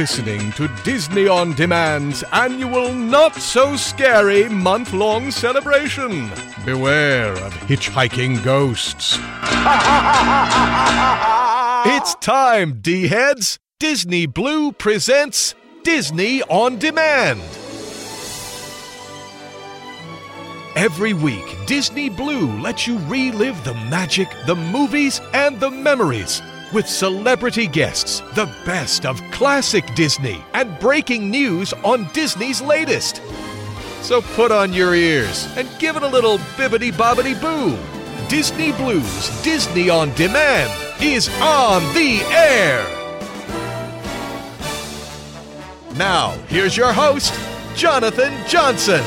listening to Disney On Demand's annual Not So Scary month long celebration. Beware of hitchhiking ghosts. it's time, D heads! Disney Blu presents Disney On Demand. Every week, Disney Blu lets you relive the magic, the movies, and the memories with celebrity guests, the best of classic Disney, and breaking news on Disney's latest. So put on your ears and give it a little bibbity bobbity boo. Disney Blu's Disney on Demand is on the air. Now, here's your host, Jonathan Johnson.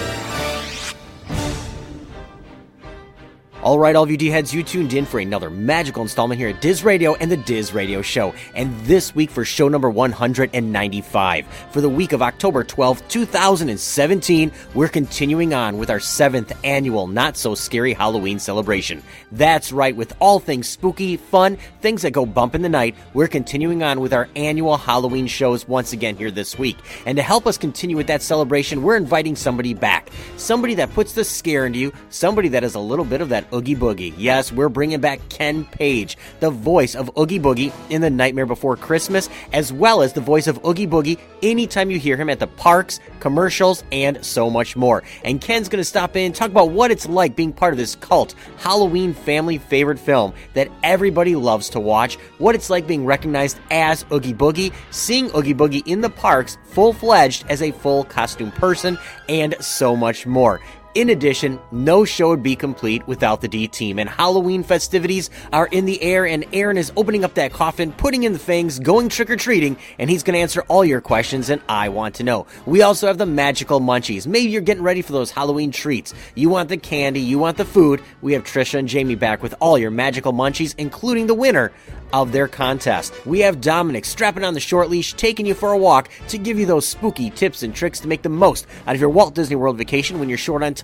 All right, all of you D heads, you tuned in for another magical installment here at Diz Radio and the Diz Radio Show. And this week for show number 195. For the week of October 12th, 2017, we're continuing on with our seventh annual Not So Scary Halloween celebration. That's right, with all things spooky, fun, things that go bump in the night, we're continuing on with our annual Halloween shows once again here this week. And to help us continue with that celebration, we're inviting somebody back. Somebody that puts the scare into you, somebody that has a little bit of that Oogie Boogie. Yes, we're bringing back Ken Page, the voice of Oogie Boogie in The Nightmare Before Christmas, as well as the voice of Oogie Boogie anytime you hear him at the parks, commercials, and so much more. And Ken's going to stop in and talk about what it's like being part of this cult Halloween family favorite film that everybody loves to watch, what it's like being recognized as Oogie Boogie, seeing Oogie Boogie in the parks full fledged as a full costume person, and so much more. In addition, no show would be complete without the D team, and Halloween festivities are in the air, and Aaron is opening up that coffin, putting in the fangs, going trick or treating, and he's going to answer all your questions, and I want to know. We also have the magical munchies. Maybe you're getting ready for those Halloween treats. You want the candy, you want the food. We have Trisha and Jamie back with all your magical munchies, including the winner of their contest. We have Dominic strapping on the short leash, taking you for a walk to give you those spooky tips and tricks to make the most out of your Walt Disney World vacation when you're short on time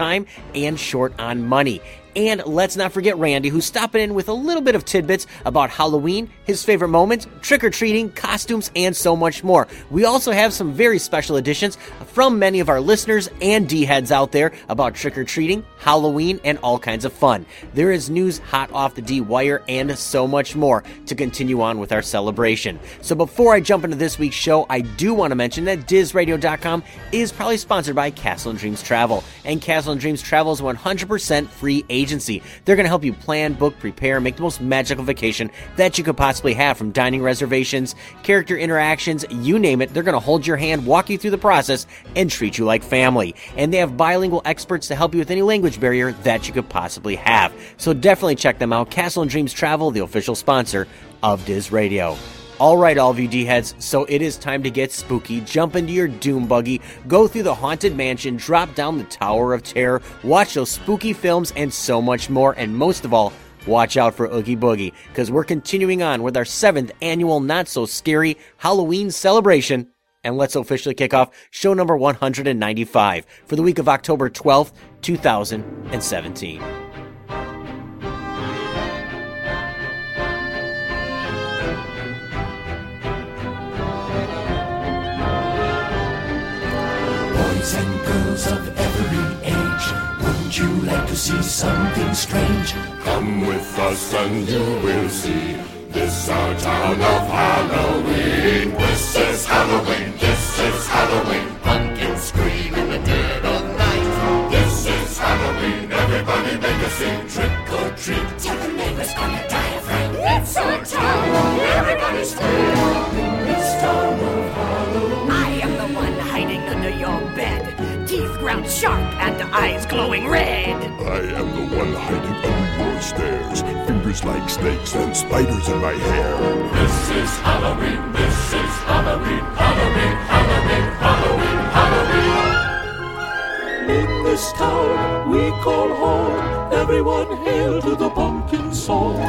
and short on money. And let's not forget Randy, who's stopping in with a little bit of tidbits about Halloween, his favorite moments, trick or treating, costumes, and so much more. We also have some very special editions from many of our listeners and D heads out there about trick or treating, Halloween, and all kinds of fun. There is news hot off the D wire and so much more to continue on with our celebration. So before I jump into this week's show, I do want to mention that DizRadio.com is probably sponsored by Castle and Dreams Travel. And Castle and Dreams Travel is 100% free agency. They're going to help you plan, book, prepare, make the most magical vacation that you could possibly have from dining reservations, character interactions, you name it. They're going to hold your hand, walk you through the process, and treat you like family. And they have bilingual experts to help you with any language barrier that you could possibly have. So definitely check them out. Castle and Dreams Travel, the official sponsor of Diz Radio. All right, all of you D heads, so it is time to get spooky. Jump into your doom buggy, go through the haunted mansion, drop down the Tower of Terror, watch those spooky films, and so much more. And most of all, watch out for Oogie Boogie, because we're continuing on with our seventh annual Not So Scary Halloween celebration. And let's officially kick off show number 195 for the week of October 12th, 2017. Girls of every age, wouldn't you like to see something strange? Come with us and you will see. This our town of Halloween. This is Halloween. This is Halloween. Pumpkins scream in the dead of night. This is Halloween. Everybody make a scene. Trick or treat. Tell the neighbors gonna die of rain. It's our town. Everybody's scream. This town of Halloween. Sharp and eyes glowing red. I am the one hiding under your stairs. Fingers like snakes and spiders in my hair. This is Halloween. This is Halloween. Halloween. Halloween. Halloween. Halloween. In this town we call home. Everyone hail to the pumpkin song.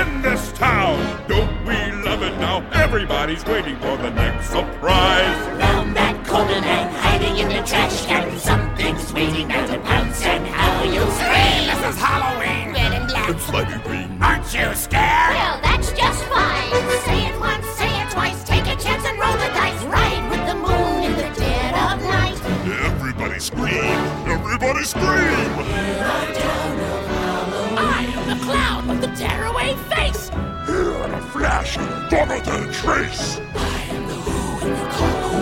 In this town, don't we love it now? Everybody's waiting for the next surprise. Found hiding in the trash can. Something's waiting now to pounce, and how you'll scream! This is Halloween! Red and black. it's slimy green. Aren't you scared? Well, that's just fine. Say it once, say it twice, take a chance and roll the dice. Ride with the moon in the dead of night. Everybody scream! Everybody scream! Here the town of Halloween. I am the clown with the tearaway face. Here in a flash, follow the trace. I am the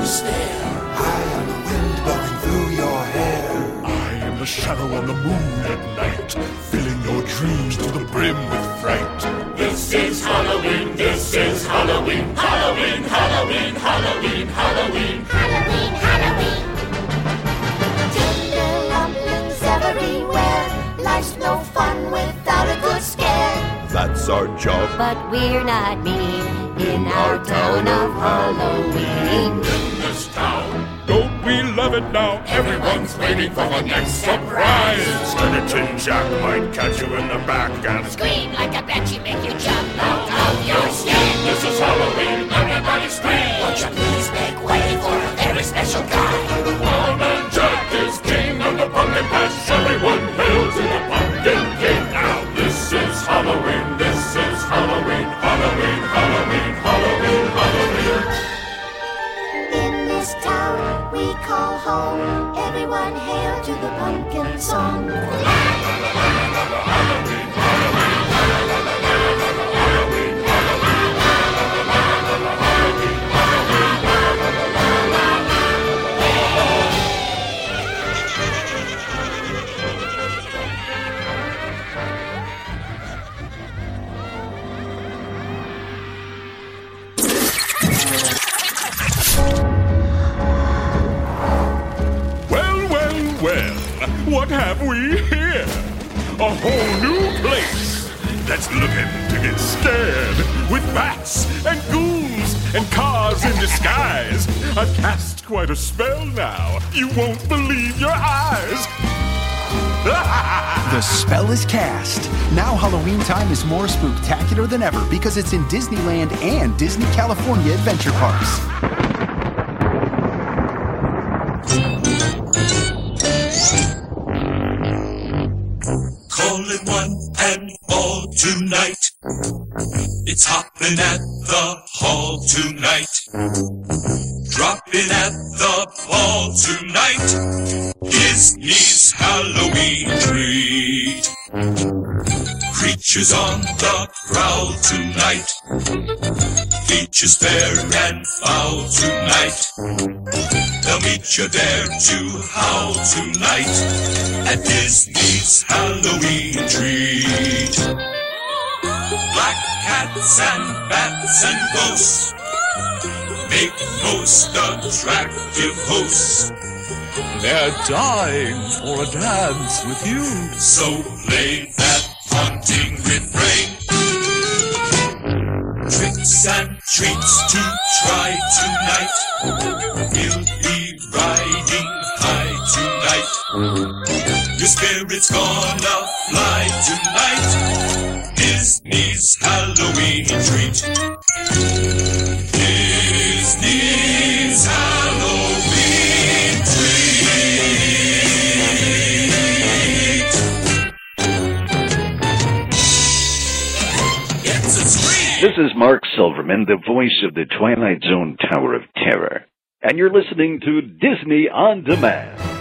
call who's there. I am the wind blowing through your hair. I am the shadow on the moon at night, filling your dreams to the brim with fright. This is Halloween, this is Halloween, Halloween, Halloween, Halloween, Halloween. Halloween, Halloween. Tender lumplings everywhere. Life's no fun without a good scare. That's our job. But we're not mean in our town of Halloween. In this town, Don't we love it now? everyone's waiting for the next surprise. Skeleton Jack might catch you in the back and Scream like a banshee, make you jump out of your skin. This is Halloween, everybody scream. Won't you please make way for a very special guy? Old Man Jack is king of the pumpkin patch. Everyone hail to the pumpkin king. Now this is Halloween, this is Halloween, Halloween, Halloween, we call home, everyone hail to the pumpkin song. I've cast quite a spell now. You won't believe your eyes. The spell is cast. Now Halloween time is more spooktacular than ever because it's in Disneyland and Disney California Adventure Parks. Creatures on the prowl tonight. Features fair and foul tonight. They'll meet you there to howl tonight at Disney's Halloween treat. Black cats and bats and ghosts make most attractive hosts. They're dying for a dance with you. So play that haunting refrain. Tricks and treats to try tonight. We'll be riding high tonight. Your spirit's gonna fly tonight. Disney's Halloween treat. Disney's Halloween This is Mark Silverman, the voice of the Twilight Zone Tower of Terror. And you're listening to Disney On Demand.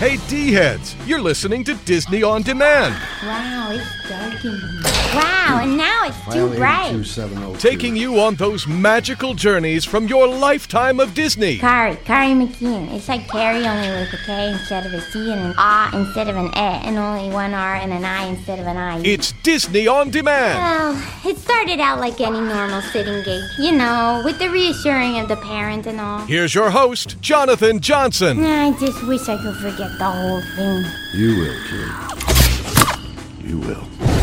Hey, D heads, you're listening to Disney On Demand, Wow, it's dark in here. Wow, and now it's too bright. taking you on those magical journeys from your lifetime of Disney. Kari, Kari McKeon. It's like Carrie only with a K instead of a C and an A instead of an E, and only one R and an I instead of an I. It's Disney On Demand. Well, it started out like any normal sitting gig, you know, with the reassuring of the parent and all. Here's your host, Jonathan Johnson. I just wish I could forget the whole thing. You will, kid. You will.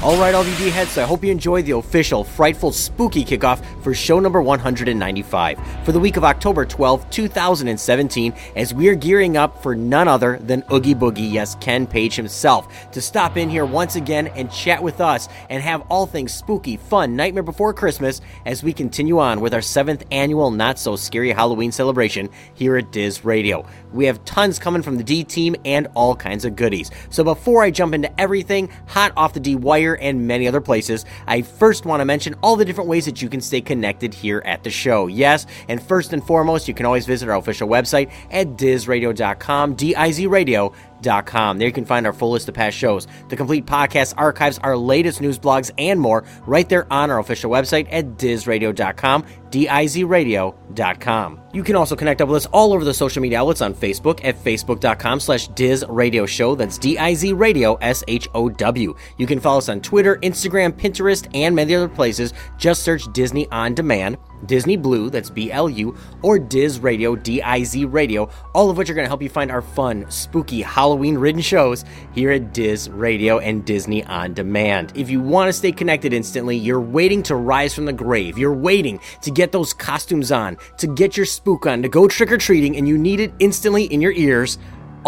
All right, all of you D heads, I hope you enjoyed the official Frightful Spooky kickoff for show number 195 for the week of October 12, 2017, as we are gearing up for none other than Oogie Boogie, yes, Ken Page himself, to stop in here once again and chat with us and have all things spooky, fun, Nightmare Before Christmas as we continue on with our seventh annual Not So Scary Halloween celebration here at Diz Radio. We have tons coming from the D team and all kinds of goodies. So before I jump into everything hot off the D wires, here and many other places, I first want to mention all the different ways that you can stay connected here at the show. Yes, and first and foremost, you can always visit our official website at dizradio.com, D-I-Z radio there you can find our full list of past shows, the complete podcast archives, our latest news blogs, and more right there on our official website at dizradio.com, D-I-Z-radio.com. You can also connect up with us all over the social media outlets on Facebook at facebook.com slash Diz Radio Show. That's D-I-Z Radio S-H-O-W. You can follow us on Twitter, Instagram, Pinterest, and many other places. Just search Disney On Demand. Disney Blu, that's B L U, or Diz Radio, D I Z Radio, all of which are going to help you find our fun, spooky, Halloween ridden shows here at Diz Radio and Disney On Demand. If you want to stay connected instantly, you're waiting to rise from the grave, you're waiting to get those costumes on, to get your spook on, to go trick or treating, and you need it instantly in your ears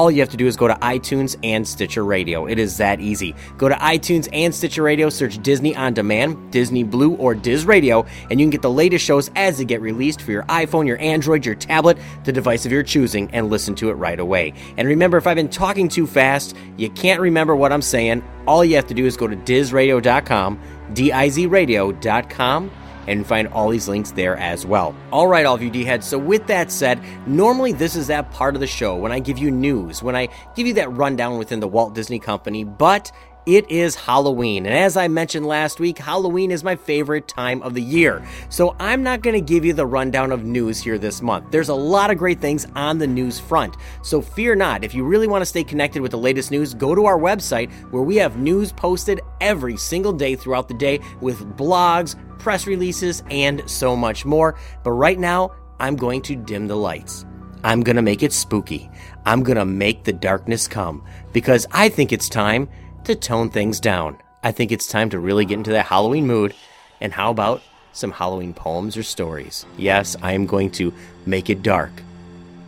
all you have to do is go to iTunes and Stitcher Radio. It is that easy. Go to iTunes and Stitcher Radio, search Disney On Demand, Disney Blu, or Diz Radio, and you can get the latest shows as they get released for your iPhone, your Android, your tablet, the device of your choosing, and listen to it right away. And remember, if I've been talking too fast, you can't remember what I'm saying, all you have to do is go to dizradio.com, D I Z radio.com and find all these links there as well. All right, all of you D heads. So, with that said, normally this is that part of the show when I give you news, when I give you that rundown within the Walt Disney Company, but it is Halloween. And as I mentioned last week, Halloween is my favorite time of the year. So I'm not going to give you the rundown of news here this month. There's a lot of great things on the news front. So fear not. If you really want to stay connected with the latest news, go to our website where we have news posted every single day throughout the day with blogs, press releases, and so much more. But right now, I'm going to dim the lights. I'm going to make it spooky. I'm going to make the darkness come because I think it's time to tone things down. I think it's time to really get into that Halloween mood. And how about some Halloween poems or stories? Yes, I am going to make it dark,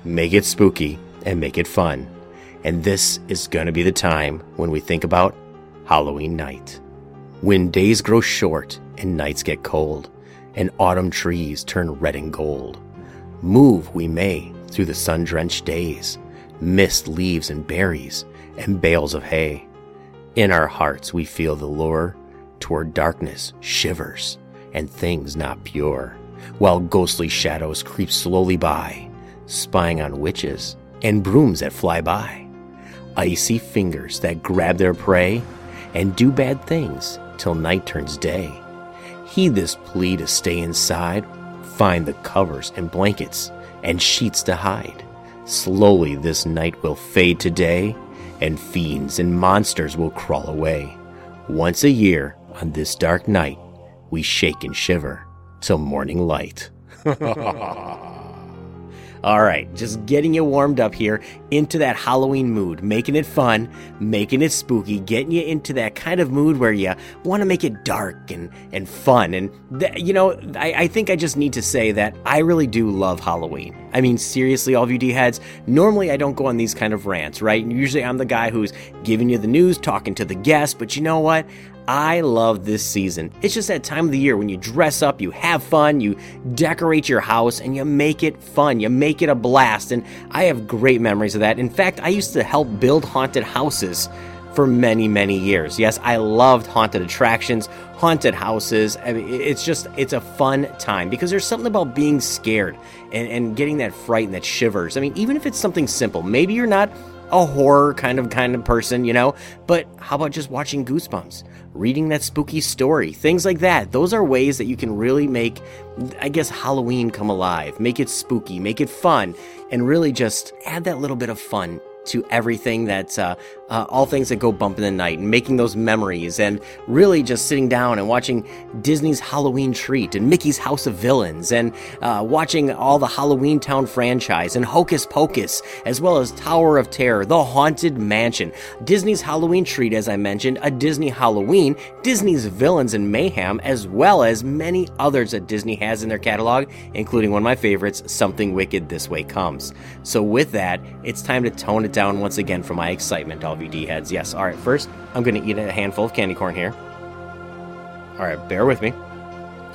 make it spooky, and make it fun. And this is going to be the time when we think about Halloween night. When days grow short and nights get cold, and autumn trees turn red and gold. Move we may through the sun drenched days, mist leaves and berries, and bales of hay. In our hearts we feel the lure toward darkness shivers and things not pure, while ghostly shadows creep slowly by, spying on witches and brooms that fly by, icy fingers that grab their prey and do bad things till night turns day. Heed this plea to stay inside, find the covers and blankets and sheets to hide. Slowly this night will fade to day, and fiends and monsters will crawl away. Once a year, on this dark night, we shake and shiver till morning light. All right, just getting you warmed up here into that Halloween mood, making it fun, making it spooky, getting you into that kind of mood where you want to make it dark and, and fun. And, th- you know, I, I think I just need to say that I really do love Halloween. I mean, seriously, all of you D heads, normally I don't go on these kind of rants, right? Usually I'm the guy who's giving you the news, talking to the guests, but you know what? I love this season. It's just that time of the year when you dress up, you have fun, you decorate your house, and you make it fun. You make it a blast. And I have great memories of that. In fact, I used to help build haunted houses for many, many years. Yes, I loved haunted attractions, haunted houses. I mean, it's just, it's a fun time because there's something about being scared and, and getting that fright and that shivers. I mean, even if it's something simple, maybe you're not a horror kind of kind of person, you know, but how about just watching Goosebumps? reading that spooky story, things like that. Those are ways that you can really make, I guess, Halloween come alive, make it spooky, make it fun, and really just add that little bit of fun to everything that's uh, uh, all things that go bump in the night and making those memories and really just sitting down and watching Disney's Halloween Treat and Mickey's House of Villains and uh, watching all the Halloween Town franchise and Hocus Pocus as well as Tower of Terror, The Haunted Mansion, Disney's Halloween Treat, as I mentioned, a Disney Halloween, Disney's Villains and Mayhem, as well as many others that Disney has in their catalog, including one of my favorites, Something Wicked This Way Comes. So, with that, it's time to tone it down once again for my excitement, WD heads. Yes. All right. First, I'm going to eat a handful of candy corn here. All right. Bear with me.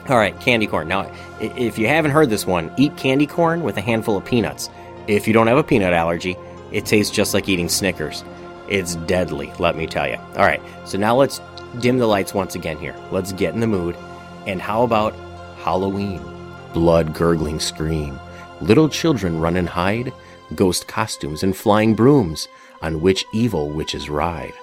All right. Candy corn. Now, if you haven't heard this one, eat candy corn with a handful of peanuts. If you don't have a peanut allergy, it tastes just like eating Snickers. It's deadly, let me tell you. All right. So now let's dim the lights once again here. Let's get in the mood. And how about Halloween? Blood gurgling scream, little children run and hide, ghost costumes and flying brooms on which evil witches ride.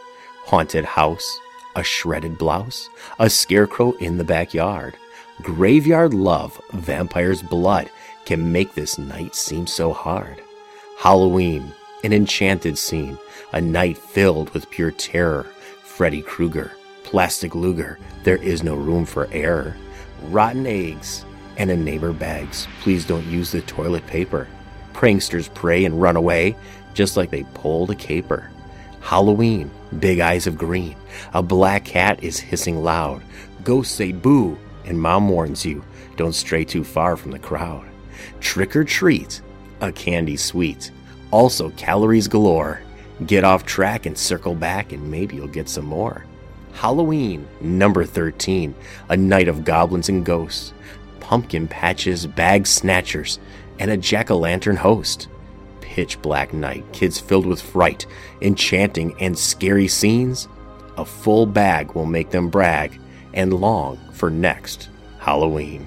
Haunted house, a shredded blouse, a scarecrow in the backyard. Graveyard love, vampire's blood can make this night seem so hard. Halloween, an enchanted scene, a night filled with pure terror. Freddy Krueger, plastic Luger, there is no room for error. Rotten eggs and a neighbor begs, please don't use the toilet paper. Pranksters pray and run away, just like they pulled a caper. Halloween, big eyes of green, a black cat is hissing loud. Ghosts say boo, and mom warns you, don't stray too far from the crowd. Trick or treat, a candy sweet, also calories galore. Get off track and circle back, and maybe you'll get some more. Halloween, number 13, a night of goblins and ghosts, pumpkin patches, bag snatchers, and a jack o' lantern host. Pitch black night, kids filled with fright, enchanting, and scary scenes. A full bag will make them brag and long for next Halloween.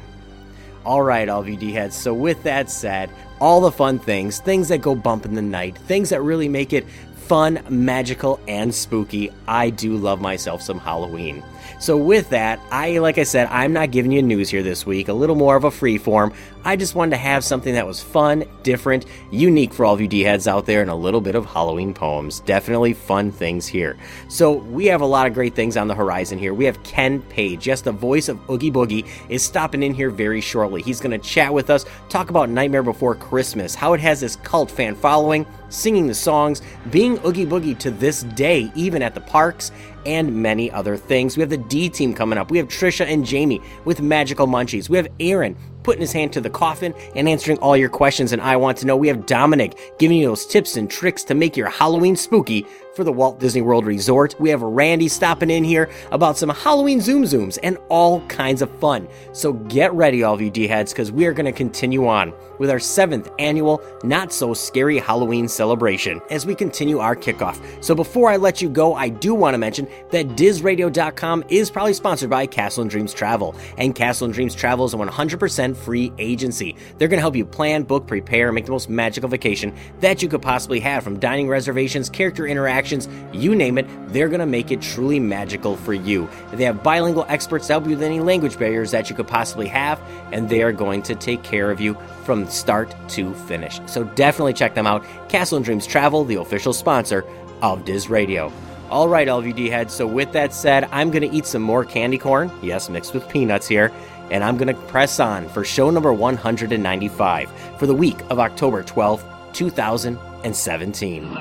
All right, all of you D heads. So, with that said, all the fun things, things that go bump in the night, things that really make it fun, magical, and spooky. I do love myself some Halloween. So with that, I like I said, I'm not giving you news here this week, a little more of a free form. I just wanted to have something that was fun, different, unique for all of you D heads out there, and a little bit of Halloween poems. Definitely fun things here. So we have a lot of great things on the horizon here. We have Ken Page, yes, the voice of Oogie Boogie, is stopping in here very shortly. He's going to chat with us, talk about Nightmare Before Christmas, how it has this cult fan following, singing the songs, being Oogie Boogie to this day, even at the parks, and many other things. We have the D team coming up. We have Trisha and Jamie with Magical Munchies. We have Aaron putting his hand to the coffin and answering all your questions. And I want to know. We have Dominic giving you those tips and tricks to make your Halloween spooky for the Walt Disney World Resort. We have Randy stopping in here about some Halloween Zoom Zooms and all kinds of fun. So get ready, all of you D heads, because we are going to continue on with our seventh annual Not So Scary Halloween celebration as we continue our kickoff. So before I let you go, I do want to mention that DizRadio.com is probably sponsored by Castle and Dreams Travel. And Castle and Dreams Travel is a 100% free agency. They're going to help you plan, book, prepare, and make the most magical vacation that you could possibly have from dining reservations, character interactions, you name it, they're going to make it truly magical for you. They have bilingual experts to help you with any language barriers that you could possibly have, and they are going to take care of you from start to finish. So definitely check them out. Castle and Dreams Travel, the official sponsor of Diz Radio. All right, all of you D heads. So, with that said, I'm going to eat some more candy corn. Yes, mixed with peanuts here. And I'm going to press on for show number 195 for the week of October 12th, 2017.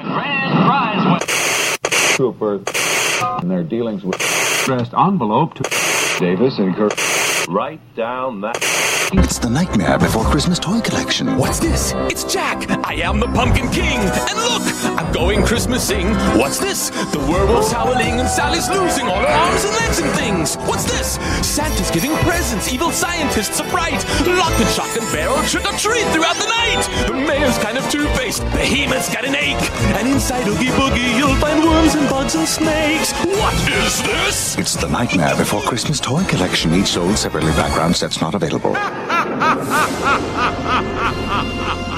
Trooper in their dealings with addressed envelope to Davis and Kirk. Write down that. It's the Nightmare Before Christmas toy collection. What's this? It's Jack. I am the Pumpkin King. And look, I'm going Christmasing. What's this? The werewolf's howling and Sally's losing all her arms and legs and things. What's this? Santa's giving presents. Evil scientists are bright. Lock and shock and barrel trick or treat throughout the night. The mayor's kind of two faced. Behemoth's got an ache. And inside Oogie Boogie, you'll find worms and bugs and snakes. What is this? It's the Nightmare Before Christmas toy collection, each sold separately. Background sets not available.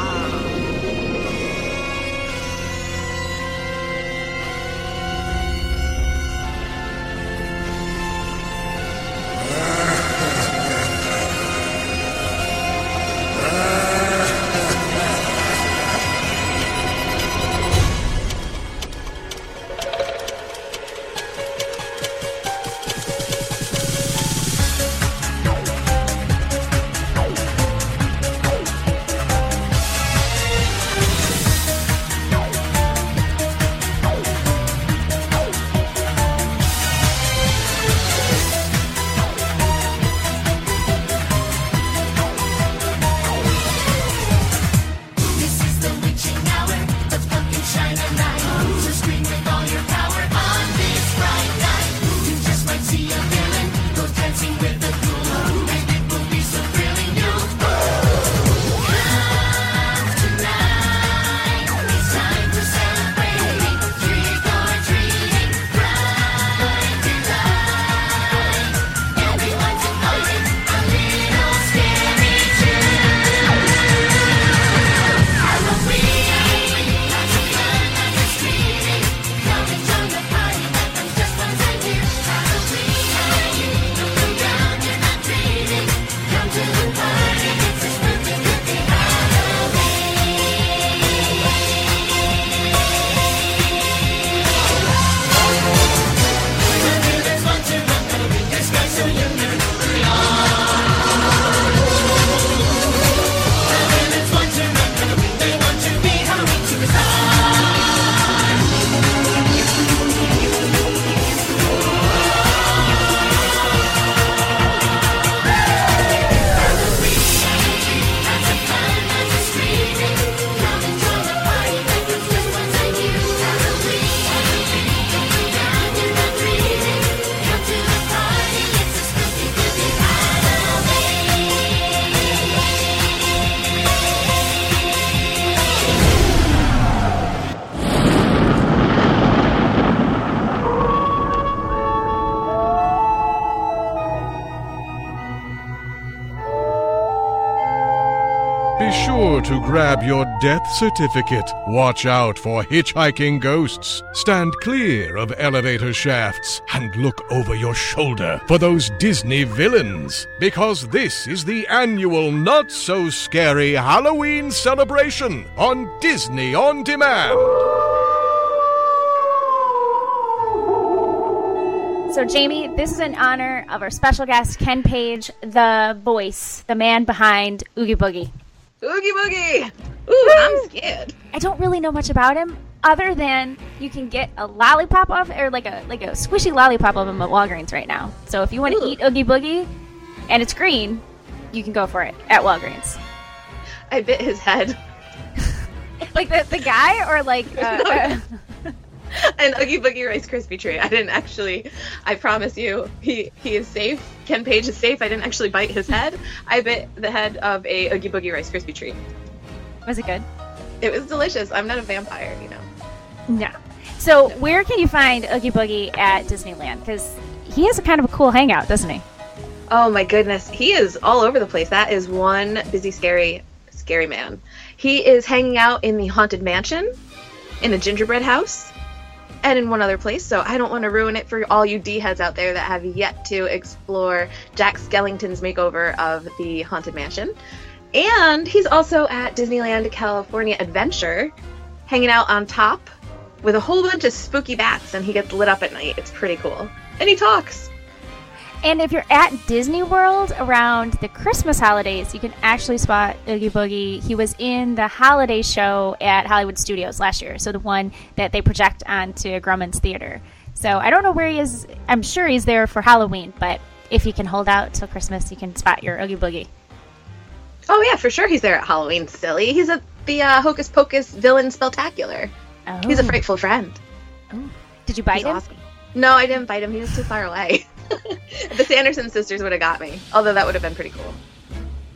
death certificate. Watch out for hitchhiking ghosts. Stand clear of elevator shafts and look over your shoulder for those Disney villains. Because this is the annual Not So Scary Halloween celebration on Disney On Demand. So, Jamie, this is in honor of our special guest, Ken Page, the voice, the man behind Oogie Boogie. Oogie Boogie! Ooh, I'm scared. I don't really know much about him, other than you can get a lollipop of, or like a like a squishy lollipop of him at Walgreens right now. So, if you want to eat Oogie Boogie, and it's green, you can go for it at Walgreens. I bit his head. like the the guy, or like uh, An Oogie Boogie Rice Krispie treat. I didn't actually. I promise you, he he is safe. Ken Page is safe. I didn't actually bite his head. I bit the head of a Oogie Boogie Rice Krispie treat. Was it good? It was delicious. I'm not a vampire, you know. No. So, where can you find Oogie Boogie at Disneyland? Because he has a kind of a cool hangout, doesn't he? Oh my goodness, he is all over the place. That is one busy, scary, scary man. He is hanging out in the haunted mansion, in the gingerbread house, and in one other place. So I don't want to ruin it for all you D heads out there that have yet to explore Jack Skellington's makeover of the haunted mansion. And he's also at Disneyland California Adventure, hanging out on top with a whole bunch of spooky bats, and he gets lit up at night. It's pretty cool. And he talks. And if you're at Disney World around the Christmas holidays, you can actually spot Oogie Boogie. He was in the holiday show at Hollywood Studios last year, so the one that they project onto Grauman's Theater. So I don't know where he is. I'm sure he's there for Halloween, but if you can hold out till Christmas, you can spot your Oogie Boogie. Oh yeah, for sure he's there at Halloween. Silly, he's at the uh, Hocus Pocus villain spectacular. He's a Oh. frightful friend. Did you bite He's him? awesome. No, I didn't bite him. He was too far away. the Sanderson sisters would have got me, although that would have been pretty cool.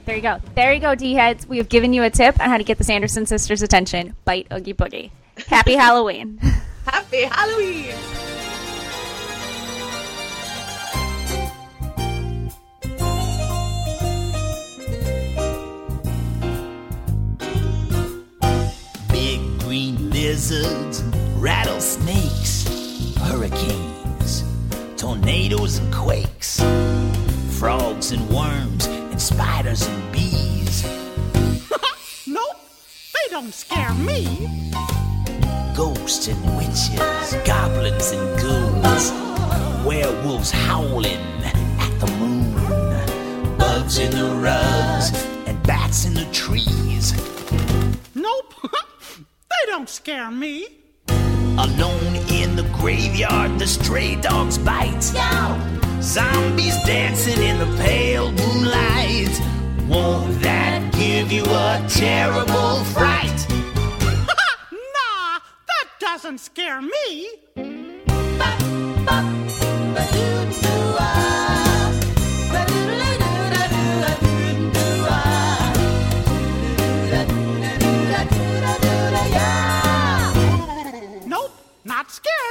There you go. There you go, D heads. We have given you a tip on how to get the Sanderson sisters' attention. Bite Oogie Boogie. Happy Halloween. Happy Halloween! Lizards, rattlesnakes, hurricanes, tornadoes and quakes, frogs and worms, and spiders and bees, Nope, they don't scare me. ghosts and witches, goblins and ghouls, werewolves howling at the moon, bugs in the rugs, and bats in the trees. Nope, they don't scare me. Alone in the graveyard, the stray dogs bite. Zombies dancing in the pale moonlight. Won't that give you a terrible fright? Nah, that doesn't scare me. Nope, not scared.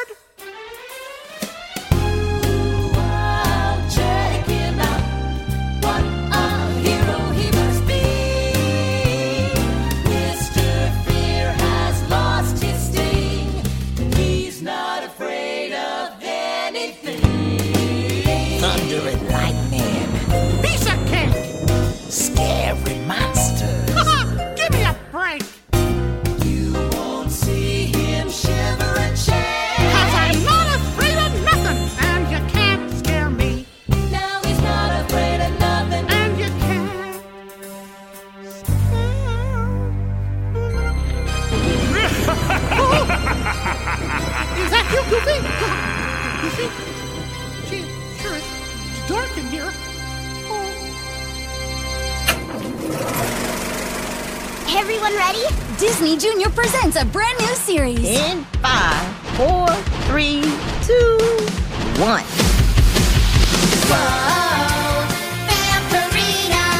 Everyone ready? Disney Junior presents a brand new series. In five, four, three, two, one.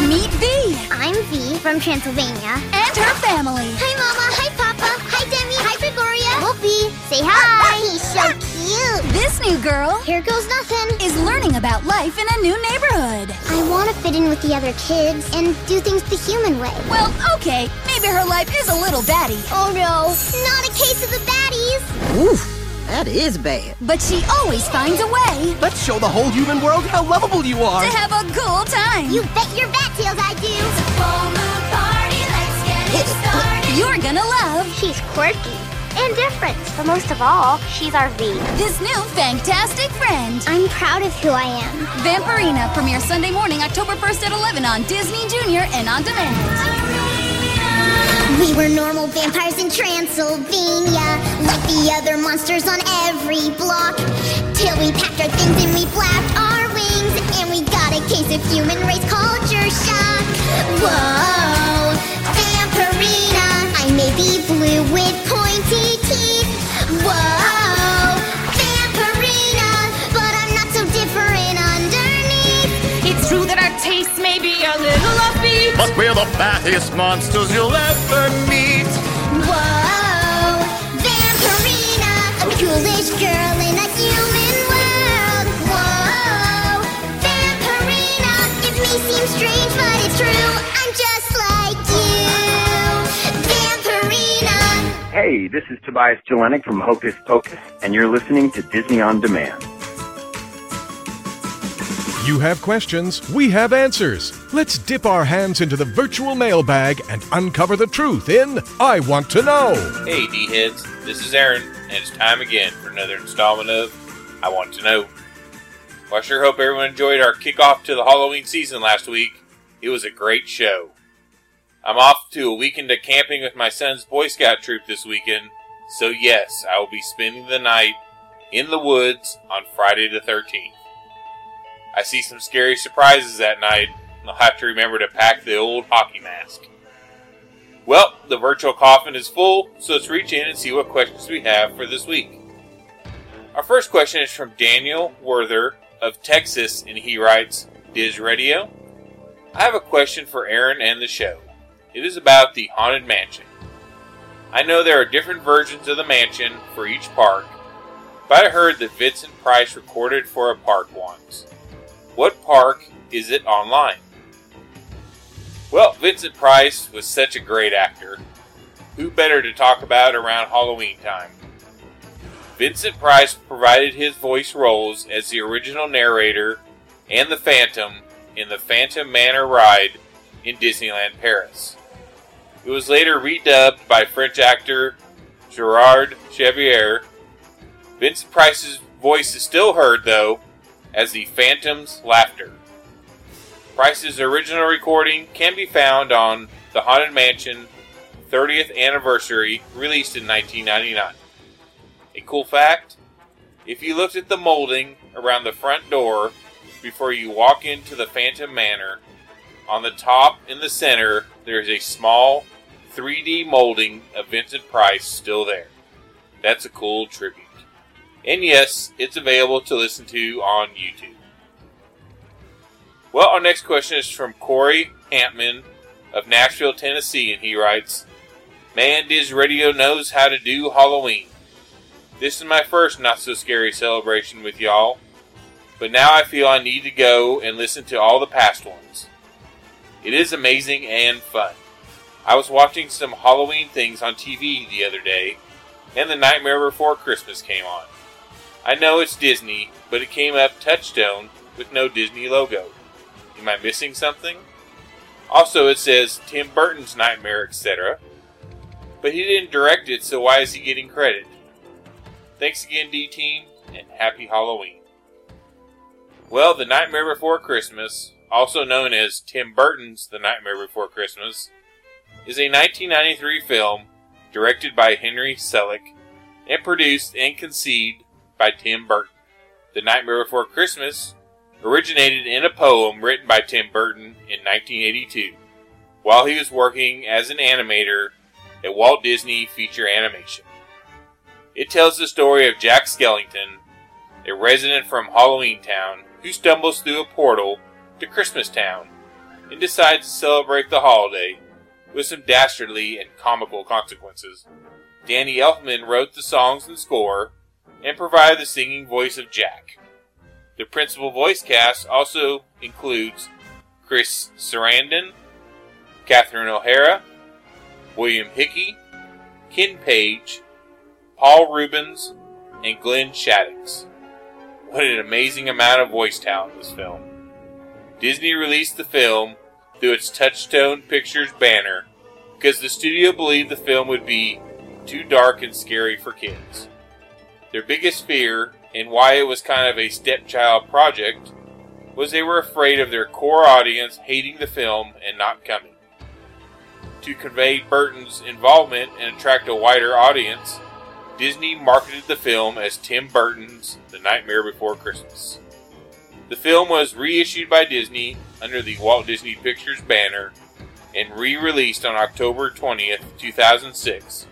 Meet V I'm V from Transylvania. and her family. Hi, Mama. Hi, Papa. Hi, Demi. Hi, Gregoria. Wolfie. Say hi. He's so cute. This new girl Here goes nothing. is learning about life in a new neighborhood. I want to fit in with the other kids and do things the human way. Well, okay, maybe maybe her life is a little batty. Oh no, not a case of the baddies. Oof, that is bad. But she always finds a way Let's show the whole human world how lovable you are. to have a cool time. You bet your bat tails I do. Party, You're gonna love She's quirky and different, but most of all, she's our V. his new fantastic friend. I'm proud of who I am. Vampirina premieres Sunday morning, October 1st at 11 on Disney Junior and on demand. We were normal vampires in Transylvania, like the other monsters on every block. Till we packed our things and we flapped our wings, and we got a case of human race culture shock. Whoa, Vampirina, I may be blue with pointy teeth. But we're the baddest monsters you'll ever meet. Whoa, Vampirina, a coolish girl in a human world. Whoa, Vampirina, it may seem strange, but it's true. I'm just like you, Vampirina. Hey, this is Tobias Jelinek from Hocus Pocus, and you're listening to Disney On Demand. You have questions, we have answers. Let's dip our hands into the virtual mailbag and uncover the truth in I Want to Know. Hey, D heads, this is Aaron, and it's time again for another installment of I Want to Know. Well, I sure hope everyone enjoyed our kickoff to the Halloween season last week. It was a great show. I'm off to a weekend of camping with my son's Boy Scout troop this weekend, so yes, I will be spending the night in the woods on Friday the 13th. I see some scary surprises that night, I'll have to remember to pack the old hockey mask. Well, the virtual coffin is full, so let's reach in and see what questions we have for this week. Our first question is from Daniel Werther of Texas, and he writes Diz Radio. I have a question for Aaron and the show. It is about the Haunted Mansion. I know there are different versions of the mansion for each park, but I heard that Vincent Price recorded for a park once. What park is it online? Well, Vincent Price was such a great actor. Who better to talk about around Halloween time? Vincent Price provided his voice roles as the original narrator and the Phantom in the Phantom Manor ride in Disneyland Paris. It was later redubbed by French actor Gerard Chevalier. Vincent Price's voice is still heard, though, as the Phantom's Laughter. Price's original recording can be found on The Haunted Mansion 30th Anniversary, released in 1999. A cool fact if you looked at the molding around the front door before you walk into the Phantom Manor, on the top in the center there is a small 3D molding of Vincent Price still there. That's a cool tribute. And yes, it's available to listen to on YouTube. Well, our next question is from Corey Hampman of Nashville, Tennessee, and he writes Man, Diz Radio knows how to do Halloween. This is my first not so scary celebration with y'all, but now I feel I need to go and listen to all the past ones. It is amazing and fun. I was watching some Halloween things on TV the other day, and The Nightmare Before Christmas came on. I know it's Disney, but it came up Touchstone with no Disney logo. Am I missing something? Also, it says Tim Burton's Nightmare, etc. But he didn't direct it, so why is he getting credit? Thanks again, D Team, and happy Halloween. Well, The Nightmare Before Christmas, also known as Tim Burton's The Nightmare Before Christmas, is a 1993 film directed by Henry Selick and produced and conceived by Tim Burton. The Nightmare Before Christmas originated in a poem written by Tim Burton in 1982 while he was working as an animator at Walt Disney Feature Animation. It tells the story of Jack Skellington, a resident from Halloween Town who stumbles through a portal to Christmas Town and decides to celebrate the holiday with some dastardly and comical consequences. Danny Elfman wrote the songs and score and provided the singing voice of Jack. The principal voice cast also includes Chris Sarandon, Catherine O'Hara, William Hickey, Ken Page, Paul Reubens, and Glenn Shadix. What an amazing amount of voice talent this film. Disney released the film through its Touchstone Pictures banner because the studio believed the film would be too dark and scary for kids. Their biggest fear, and why it was kind of a stepchild project, was they were afraid of their core audience hating the film and not coming. To convey Burton's involvement and attract a wider audience, Disney marketed the film as Tim Burton's The Nightmare Before Christmas. The film was reissued by Disney under the Walt Disney Pictures banner and re released on October 20th, 2006,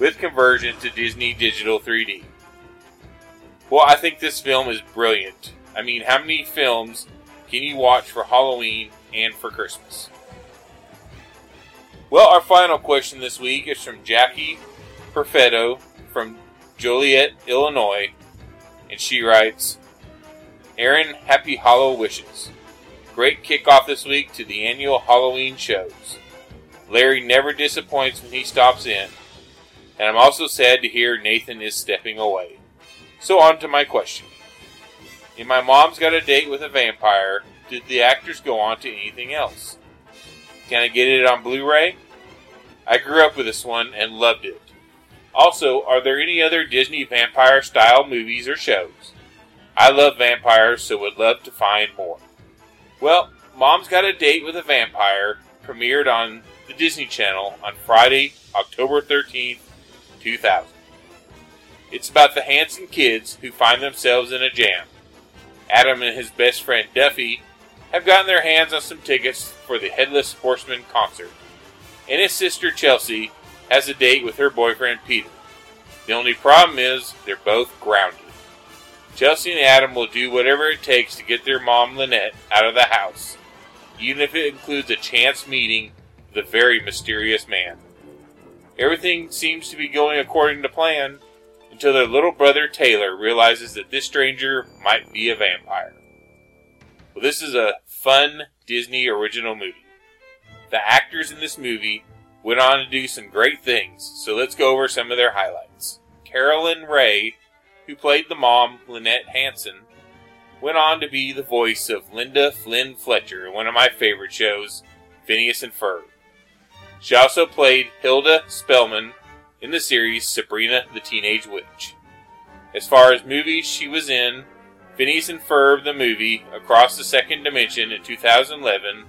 with conversion to Disney Digital 3D. Well, I think this film is brilliant. I mean, how many films can you watch for Halloween and for Christmas? Well, our final question this week is from Jackie Perfetto from Joliet, Illinois, and she writes Aaron, happy Hollow wishes. Great kickoff this week to the annual Halloween shows. Larry never disappoints when he stops in, and I'm also sad to hear Nathan is stepping away. So, on to my question. In My Mom's Got a Date with a Vampire, did the actors go on to anything else? Can I get it on Blu ray? I grew up with this one and loved it. Also, are there any other Disney vampire style movies or shows? I love vampires, so would love to find more. Well, Mom's Got a Date with a Vampire premiered on the Disney Channel on Friday, October 13th, 2000. It's about the Hanson kids who find themselves in a jam. Adam and his best friend Duffy have gotten their hands on some tickets for the Headless Horseman concert, and his sister Chelsea has a date with her boyfriend Peter. The only problem is they're both grounded. Chelsea and Adam will do whatever it takes to get their mom Lynette out of the house, even if it includes a chance meeting with a very mysterious man. Everything seems to be going according to plan until their little brother Taylor realizes that this stranger might be a vampire. Well, this is a fun Disney original movie. The actors in this movie went on to do some great things, so let's go over some of their highlights. Carolyn Rhea, who played the mom, Lynette Hanson, went on to be the voice of Linda Flynn Fletcher in one of my favorite shows, Phineas and Ferb. She also played Hilda Spellman in the series Sabrina the Teenage Witch. As far as movies she was in, Phineas and Ferb the movie Across the Second Dimension in 2011,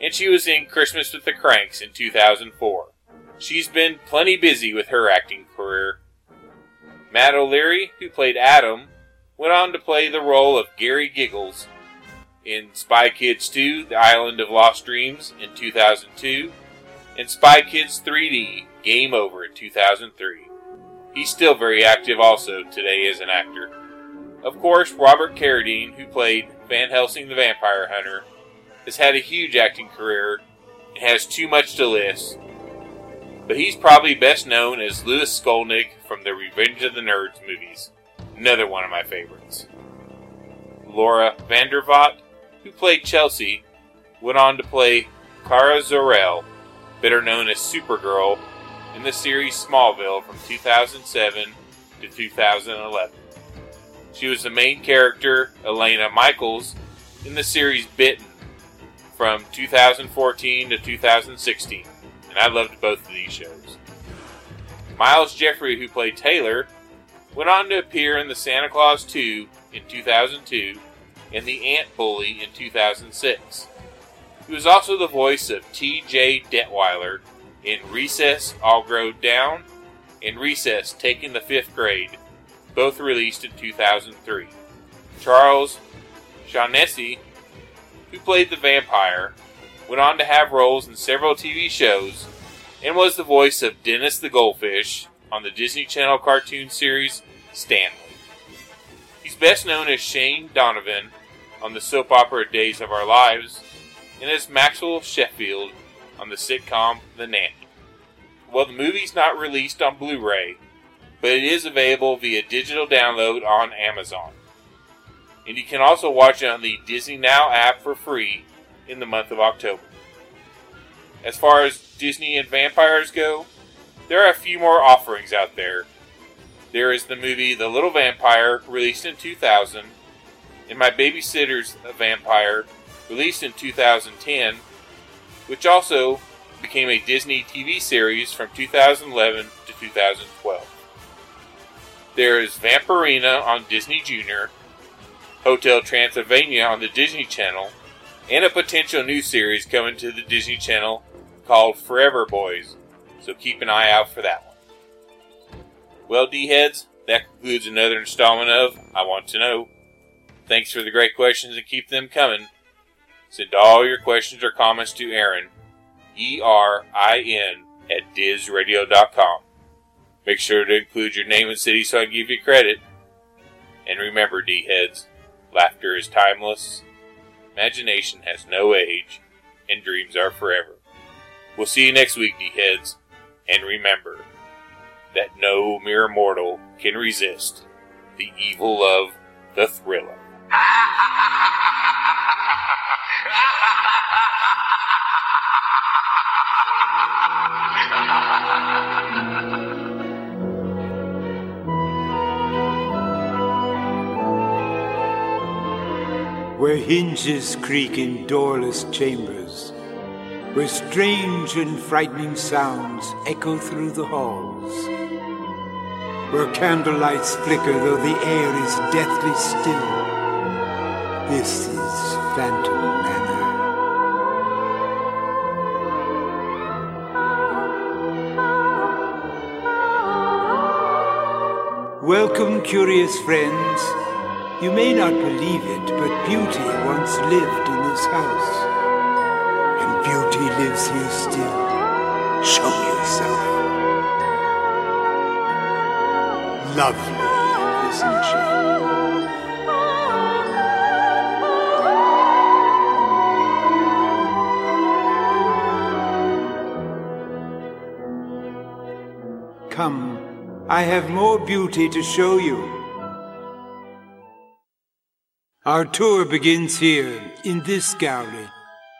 and she was in Christmas with the Cranks in 2004. She's been plenty busy with her acting career. Matt O'Leary, who played Adam, went on to play the role of Gary Giggles in Spy Kids 2 The Island of Lost Dreams in 2002, and Spy Kids 3D Game Over in 2003. He's still very active also today as an actor. Of course, Robert Carradine, who played Van Helsing the Vampire Hunter, has had a huge acting career and has too much to list, but he's probably best known as Lewis Skolnick from the Revenge of the Nerds movies, another one of my favorites. Laura Vandervoort, who played Chelsea, went on to play Kara Zor-El, better known as Supergirl, in the series Smallville from 2007 to 2011. She was the main character, Elena Michaels, in the series Bitten from 2014 to 2016, and I loved both of these shows. Miles Jeffrey, who played Taylor, went on to appear in The Santa Claus 2 in 2002 and The Ant Bully in 2006. He was also the voice of T.J. Detweiler in Recess All Grow Down and Recess Taking the Fifth Grade, both released in 2003. Charles Shaughnessy, who played the vampire, went on to have roles in several TV shows and was the voice of Dennis the Goldfish on the Disney Channel cartoon series Stanley. He's best known as Shane Donovan on the soap opera Days of Our Lives and as Maxwell Sheffield on the sitcom The Nanny. Well, the movie's not released on Blu ray, but it is available via digital download on Amazon. And you can also watch it on the Disney Now app for free in the month of October. as far as Disney and vampires go, there are a few more offerings out there. There is the movie The Little Vampire, released in 2000, and My Babysitter's a Vampire, released in 2010, which also became a Disney TV series from 2011 to 2012. There is Vampirina on Disney Junior, Hotel Transylvania on the Disney Channel, and a potential new series coming to the Disney Channel called Forever Boys, so keep an eye out for that one. Well, D heads, that concludes another installment of I Want to Know. Thanks for the great questions and keep them coming. Send all your questions or comments to Erin, E R I N, at DizRadio.com. Make sure to include your name and city so I can give you credit. And remember, D heads, laughter is timeless, imagination has no age, and dreams are forever. We'll see you next week, D heads, and remember that no mere mortal can resist the evil of the thriller. Where hinges creak in doorless chambers, where strange and frightening sounds echo through the halls, where candlelights flicker though the air is deathly still. This is Phantom Welcome, curious friends. You may not believe it, but beauty once lived in this house. And beauty lives here still. Show yourself. Lovely, isn't she? Come, I have more beauty to show you. Our tour begins here, in this gallery,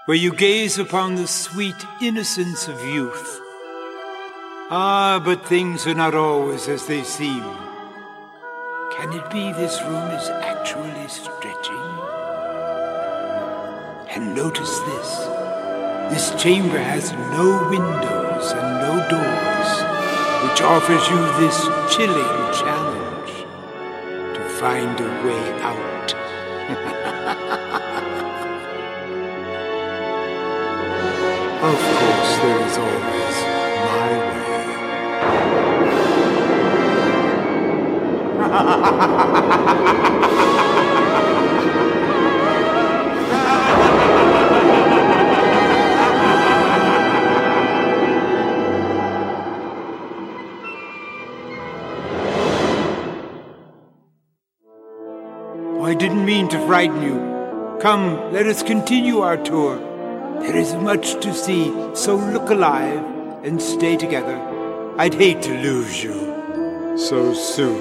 where you gaze upon the sweet innocence of youth. Ah, but things are not always as they seem. Can it be this room is actually stretching? And notice this. This chamber has no windows and no doors, which offers you this chilling challenge to find a way out. of course, there is always my I didn't mean to frighten you. Come, let us continue our tour. There is much to see, so look alive and stay together. I'd hate to lose you so soon.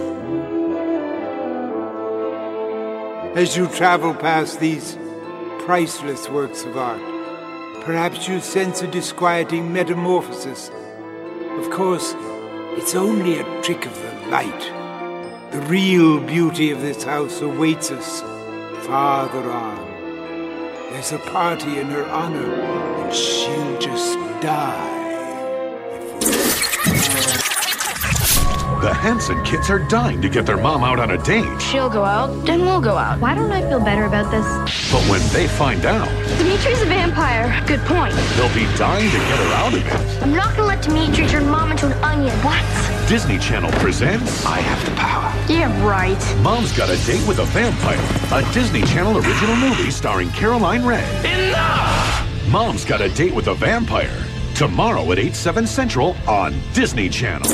As you travel past these priceless works of art, perhaps you sense a disquieting metamorphosis. Of course, it's only a trick of the light. The real beauty of this house awaits us farther on. There's a party in her honor, and she'll just die. The Hanson kids are dying to get their mom out on a date. She'll go out, then we'll go out. Why don't I feel better about this? But when they find out, Dimitri's a vampire. Good point. they'll be dying to get her out of it. I'm not gonna let Dimitri turn mom into an onion. What? Disney Channel presents I Have the Power. Yeah, right. Mom's Got a Date with a Vampire, a Disney Channel original movie starring Caroline Rhea. Enough! Mom's Got a Date with a Vampire. Tomorrow at 8, 7 Central on Disney Channel.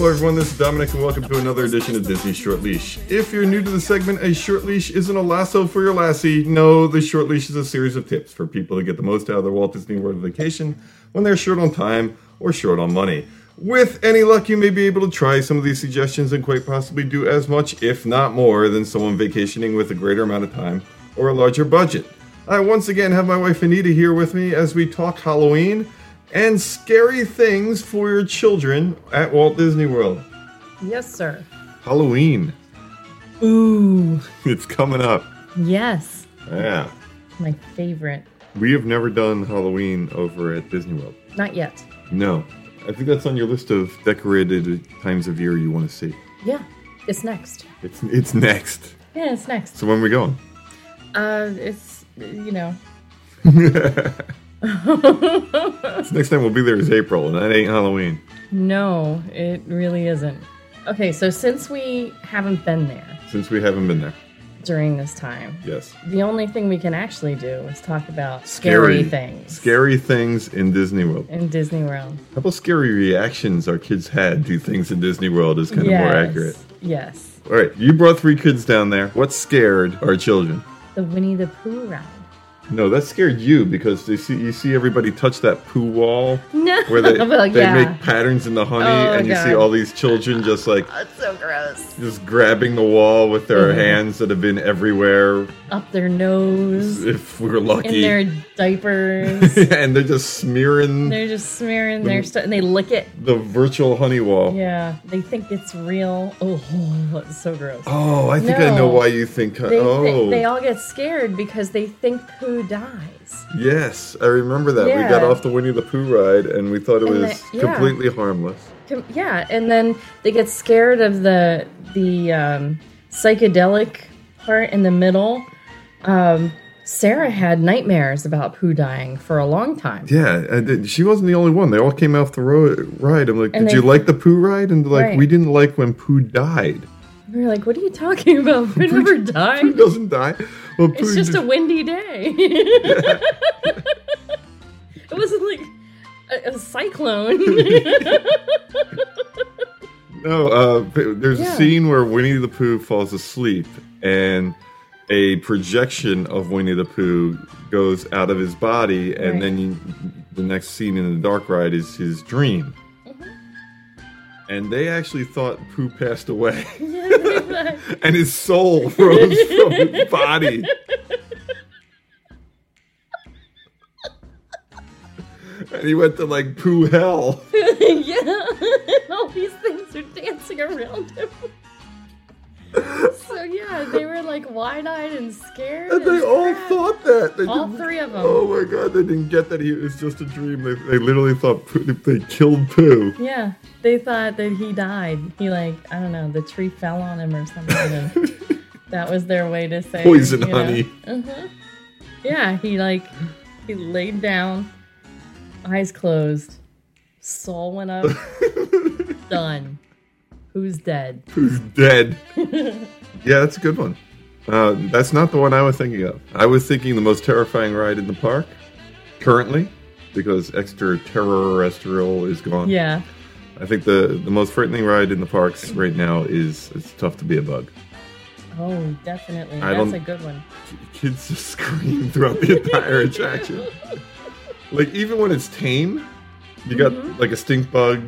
Hello, everyone. This is Dominic, and welcome to another edition of Disney Short Leash. If you're new to the segment, a short leash isn't a lasso for your lassie. No, the short leash is a series of tips for people to get the most out of their Walt Disney World vacation when they're short on time or short on money. With any luck, you may be able to try some of these suggestions and quite possibly do as much, if not more, than someone vacationing with a greater amount of time or a larger budget. I once again have my wife Anita here with me as we talk Halloween and scary things for your children at Walt Disney World. Yes, sir. Halloween. Ooh. It's coming up. Yes. Yeah. My favorite. We have never done Halloween over at Disney World. Not yet. No. I think that's on your list of decorated times of year you want to see. Yeah. It's next. It's it's next. Yeah, it's next. So when are we going? Uh, it's, you know. Next time we'll be there is April, and that ain't Halloween. No, it really isn't. Okay, so since we haven't been there Since we haven't been there. during this time, Yes. the only thing we can actually do is talk about scary, things Scary things in Disney World. in Disney World. How about scary reactions our kids had to things in Disney World is kind of more accurate. Yes. All right, you brought three kids down there. What scared our children? The Winnie the Pooh ride. No, that scared you because they see you see everybody touch that poo wall No. where they, Well, they yeah. make patterns in the honey, Oh, and you see all these children just like That's so gross. just grabbing the wall with their Mhm. hands that have been everywhere. Up their nose. If we are lucky, In their diapers. and they're just smearing They're just smearing their stuff and they lick it. the virtual honey wall. Yeah, they think it's real. Oh, it's so gross. Oh, I think I know why you think. They, oh, they, they all get scared because they think Pooh dies. yes, I remember that. We got off the Winnie the Pooh ride, and we thought it And was the- yeah. completely harmless. Com- Yeah, and then they get scared of the the um, psychedelic part in the middle. Um, Sarah had nightmares about Pooh dying for a long time. Yeah, she wasn't the only one. They all came off the ro- ride. I'm like, And did they- you like the Pooh ride? And like, Right. we didn't like when Pooh died. We were like, "What are you talking about? Pooh never died. Pooh doesn't die. Well, It's just a windy day. it wasn't like a, a cyclone. No, uh, there's Yeah. a scene where Winnie the Pooh falls asleep, and a projection of Winnie the Pooh goes out of his body, and Right. then you, the next scene in the dark ride is his dream. And they actually thought Pooh passed away, and his soul rose from his body. And he went to like Pooh hell. yeah, all these things are dancing around him. So yeah, they were like wide-eyed and scared. And they as all crap. thought that. They all three of them. Oh my god, they didn't get that he was just a dream. They, they literally thought Pooh, they killed Pooh. Yeah, they thought that he died. He like I don't know, the tree fell on him or something. And that was their way to say Poison honey. Mhm. Yeah, he like he laid down, eyes closed, soul went up, done. Who's dead? Who's dead. Yeah, that's a good one. Uh, that's not the one I was thinking of. I was thinking the most terrifying ride in the park currently because extraterrestrial is gone. Yeah. I think the, the most frightening ride in the parks right now is it's tough to be a bug. Oh, definitely. I That's a good one. Kids just scream throughout the entire attraction. Like even when it's tame, you got Mhm. like a stink bug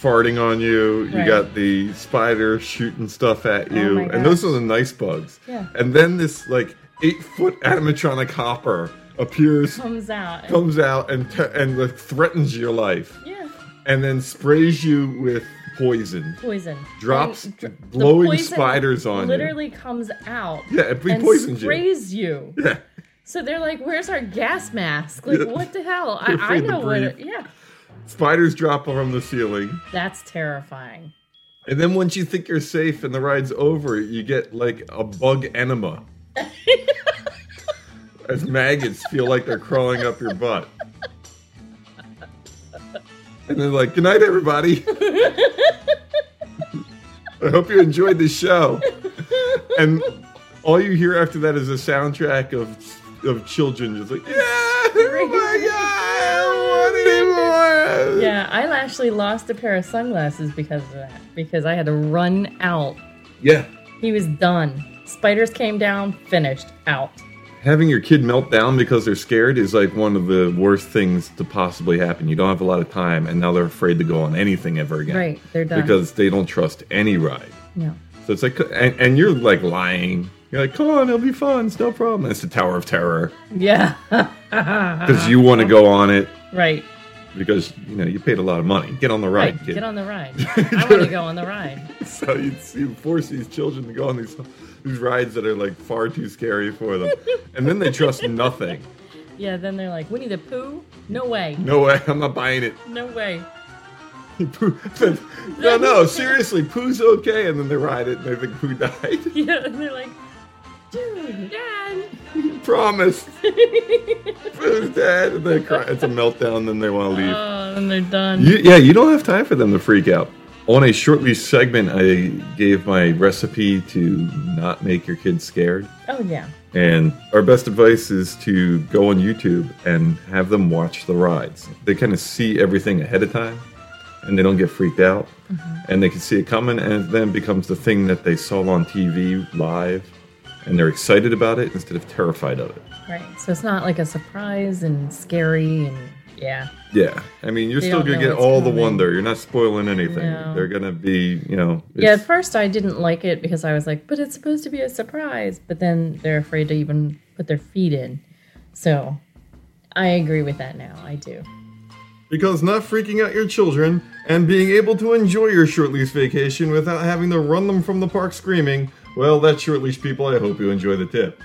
farting on you. You Right. got the spider shooting stuff at Oh you, my and those are the nice bugs. Yeah. And then this like eight foot animatronic hopper appears, Comes out. comes out, and te- and like, threatens your life, Yeah. and then sprays you with poison. Poison. Drops dr- poison spiders on you. Literally comes out. Yeah, it and poisons you. sprays you. Yeah. So they're like, "Where's our gas mask? Like, Yeah. what the hell? You're I, I know what. It, yeah, Spiders drop from the ceiling. that's terrifying. And then once you think you're safe and the ride's over, you get like a bug enema. As maggots feel like they're crawling up your butt. And they're like, good night, everybody. I hope you enjoyed the show. And all you hear after that is a soundtrack of of children just like, yeah, oh my God, what Yeah, I actually lost a pair of sunglasses because of that. Because I had to run out. Yeah. He was done. Spiders came down, finished, out. having your kid melt down because they're scared is like one of the worst things to possibly happen. You don't have a lot of time, and now they're afraid to go on anything ever again. Right, they're done. because they don't trust any ride. No. So it's like, and, and you're like lying. You're like, come on, it'll be fun. It's no problem. It's the Tower of Terror Yeah. because you want to go on it Right. because you know you paid a lot of money. Get on the ride, Right. kid. Get on the ride. I want to go on the ride. so you, you force these children to go on these these rides that are like far too scary for them, and then they trust nothing. Yeah. Then they're like, Winnie the Pooh? No way. No way, I'm not buying it. No way. No, no, seriously, Pooh's okay, and then they ride it and they think Pooh died. Yeah. And they're like, dude, dad. Promise, Pooh's dead, and they cry. It's a meltdown. Then they want to leave. Oh, and they're done. You, yeah, you don't have time for them to freak out. On a short leash segment, I gave my recipe to not make your kids scared. Oh, yeah. And our best advice is to go on YouTube and have them watch the rides. They kind of see everything ahead of time and they don't get freaked out. Mm-hmm. And they can see it coming and it then becomes the thing that they saw on TV live and they're excited about it instead of terrified of it. Right. So it's not like a surprise and scary and yeah. Yeah. I mean, you're They still going to get what's all the wonder. You're not spoiling anything. No. They're going to be, you know, Yeah, at first I didn't like it because I was like, but it's supposed to be a surprise. But then they're afraid to even put their feet in. So I agree with that now. I do. Because not freaking out your children and being able to enjoy your short lease vacation without having to run them from the park screaming, well, that's short leash people. I hope you enjoy the tip.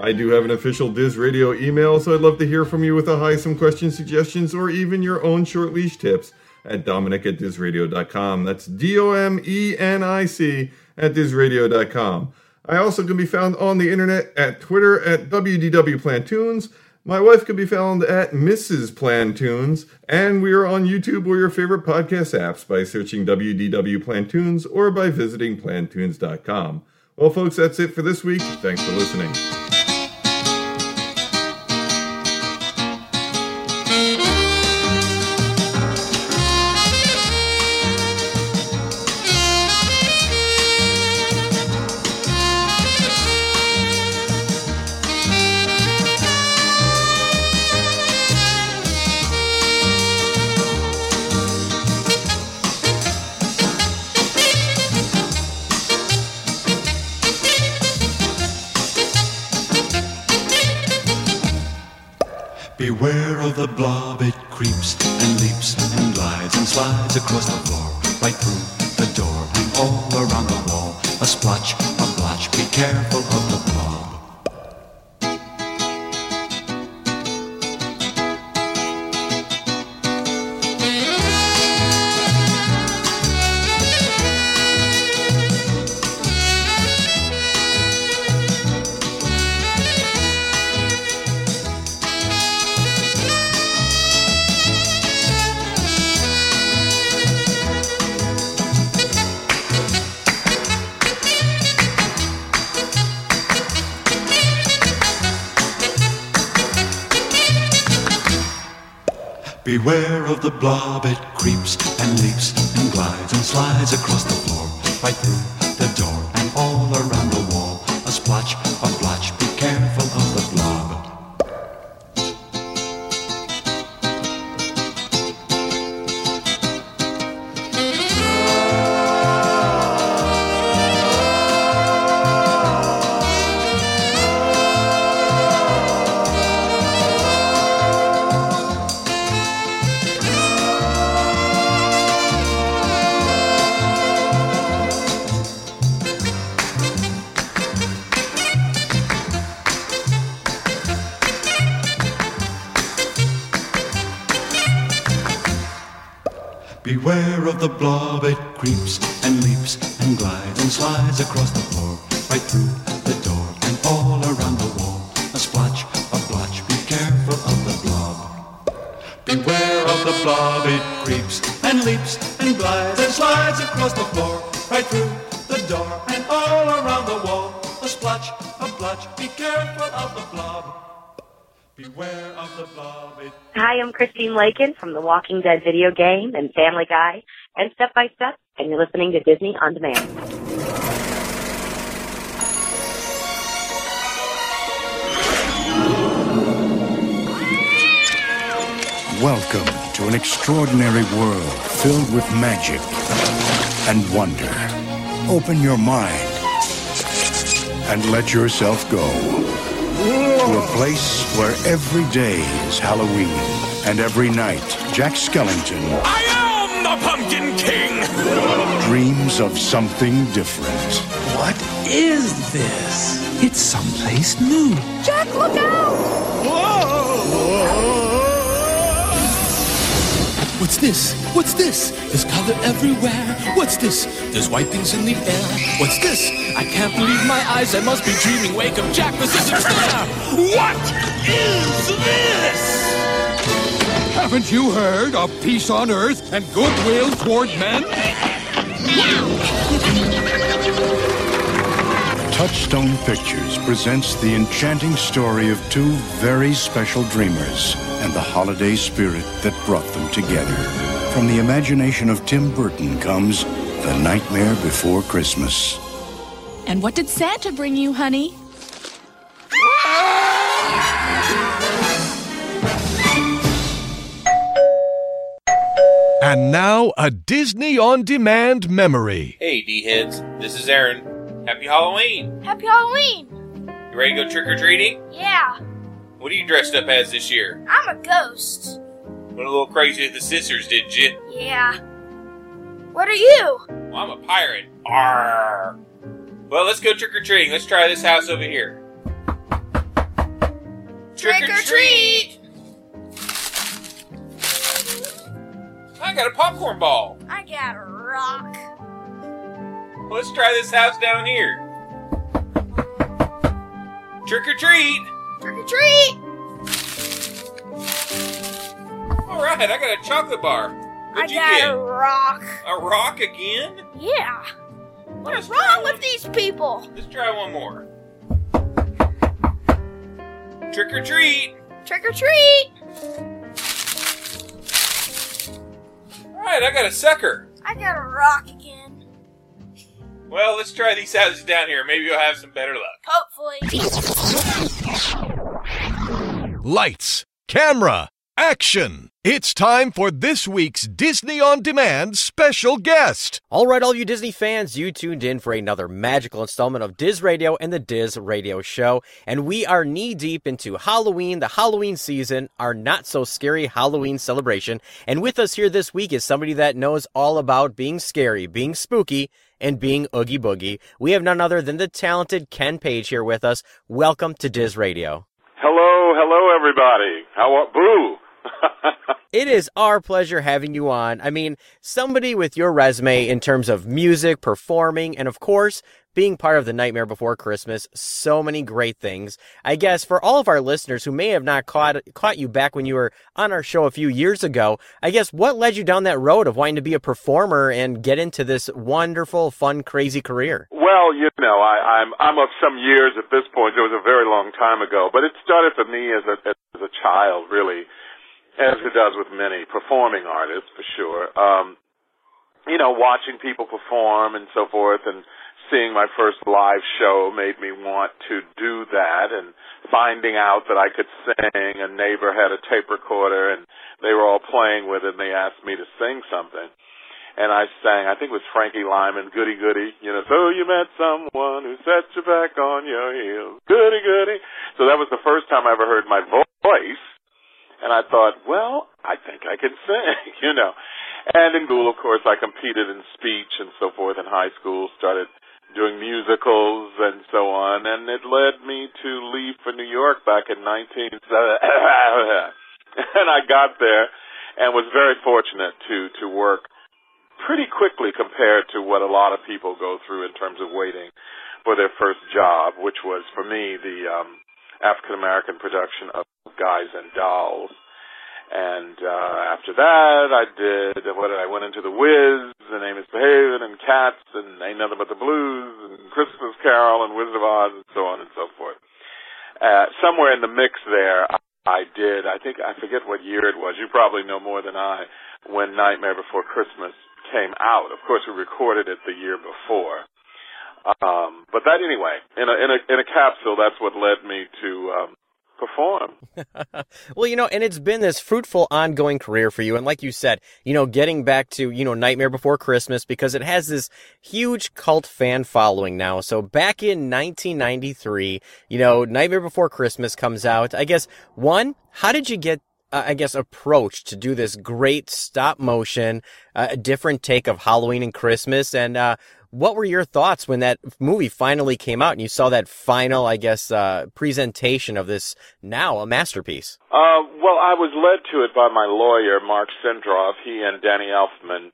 I do have an official Diz Radio email, so I'd love to hear from you with a hi, some questions, suggestions, or even your own short leash tips at dominic at dizradio.com. That's D O M E N I C at dizradio.com. I also can be found on the internet at Twitter at WDW Plantoons. My wife can be found at Mrs. Plantoons, and we are on YouTube or your favorite podcast apps by searching WDW Plantoons or by visiting plantoons.com. Well, folks, that's it for this week. Thanks for listening. The blob, it creeps and leaps and glides and slides across the floor, right through the door and all around Lakin from The Walking Dead video game and Family Guy and Step by Step, and you're listening to Disney On Demand. Welcome to an extraordinary world filled with magic and wonder. Open your mind and let yourself go to a place where every day is Halloween and every night Jack Skellington I am the Pumpkin King! dreams of something different. What is this? It's someplace new. Jack, look out! Whoa! What's this? What's this? There's color everywhere. What's this? There's white things in the air. What's this? I can't believe my eyes. I must be dreaming. Wake up, Jack. This isn't fair. What is this? Haven't you heard of peace on earth and goodwill toward men? Touchstone Pictures presents the enchanting story of two very special dreamers and the holiday spirit that brought them together. From the imagination of Tim Burton comes The Nightmare Before Christmas. And what did Santa bring you, honey? And now, a Disney on demand memory. Hey, D heads, this is Aaron. Happy Halloween! Happy Halloween! You ready to go trick or treating? Yeah, What are you dressed up as this year? I'm a ghost. Went a little crazy with the scissors, did you? Yeah. What are you? Well, I'm a pirate. Arr. Well, let's go trick or treating. Let's try this house over here. Trick or treat! I got a popcorn ball. I got a rock. Let's try this house down here. Trick or treat. Trick or treat! All right, I got a chocolate bar. I What'd you got get? a rock. A rock again? Yeah. What Let's is wrong with these people? Let's try one more. Trick or treat. Trick or treat! All right, I got a sucker. I got a rock again. Well, let's try these houses down here. Maybe you'll have some better luck. Hopefully. Lights, camera, action! It's time for this week's Disney on Demand special guest. All right, all you Disney fans, you tuned in for another magical installment of Diz Radio and the Diz Radio Show. And we are knee deep into Halloween, the Halloween season, our not so scary Halloween celebration. And with us here this week is somebody that knows all about being scary, being spooky, and being Oogie Boogie. We have none other than the talented Ken Page here with us. Welcome to Diz Radio. Hello, hello, everybody. How are boo? It is our pleasure having you on. I mean, somebody with your resume in terms of music, performing, and of course, being part of the Nightmare Before Christmas, so many great things. I guess for all of our listeners who may have not caught caught you back when you were on our show a few years ago, I guess what led you down that road of wanting to be a performer and get into this wonderful, fun, crazy career? Well, you know, I, I'm I'm of some years at this point. It was a very long time ago, but it started for me as a as a child, really, as it does with many performing artists for sure. Um, you know, watching people perform and so forth, and seeing my first live show made me want to do that. And finding out that I could sing, a neighbor had a tape recorder, and they were all playing with it, and they asked me to sing something. And I sang, I think it was Frankie Lymon, Goody Goody, you know, so you met someone who set you back on your heels, goody goody. So that was the first time I ever heard my voice. And I thought, well, I think I can sing, you know. And in school, of course, I competed in speech and so forth in high school, started doing musicals and so on, and it led me to leave for New York back in 19... and I got there and was very fortunate to, to work pretty quickly compared to what a lot of people go through in terms of waiting for their first job, which was for me the um, African American production of Guys and Dolls. And uh, after that, I did what did I went into the Wiz, and Ain't Misbehavin', and Cats, and Ain't Nothing But the Blues, and Christmas Carol, and Wizard of Oz, and so on and so forth. Uh, somewhere in the mix there, I, I did. I think I forget what year it was. You probably know more than I. When Nightmare Before Christmas came out, of course, we recorded it the year before. Um, but that anyway, in a in a in a capsule, that's what led me to um, perform. well, you know, and it's been this fruitful ongoing career for you. And like you said, you know, getting back to, you know, Nightmare Before Christmas because it has this huge cult fan following now. So back in 1993, you know, Nightmare Before Christmas comes out. I guess, one, how did you get uh, I guess, approach to do this great stop motion, uh, different take of Halloween and Christmas. And uh, what were your thoughts when that movie finally came out and you saw that final, I guess, uh, presentation of this now a masterpiece? Uh, well, I was led to it by my lawyer, Mark Sindroff. He and Danny Elfman.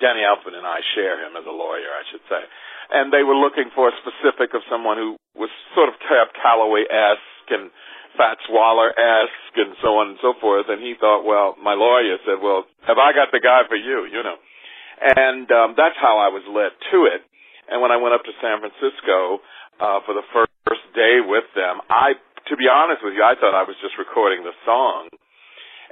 Danny Elfman and I share him as a lawyer, I should say. And they were looking for a specific of someone who was sort of Calloway-esque and Fats Waller-esque and so on and so forth. And he thought, well, my lawyer said, well, have I got the guy for you, you know? And um, that's how I was led to it. And when I went up to San Francisco uh, for the first day with them, I, to be honest with you, I thought I was just recording the song.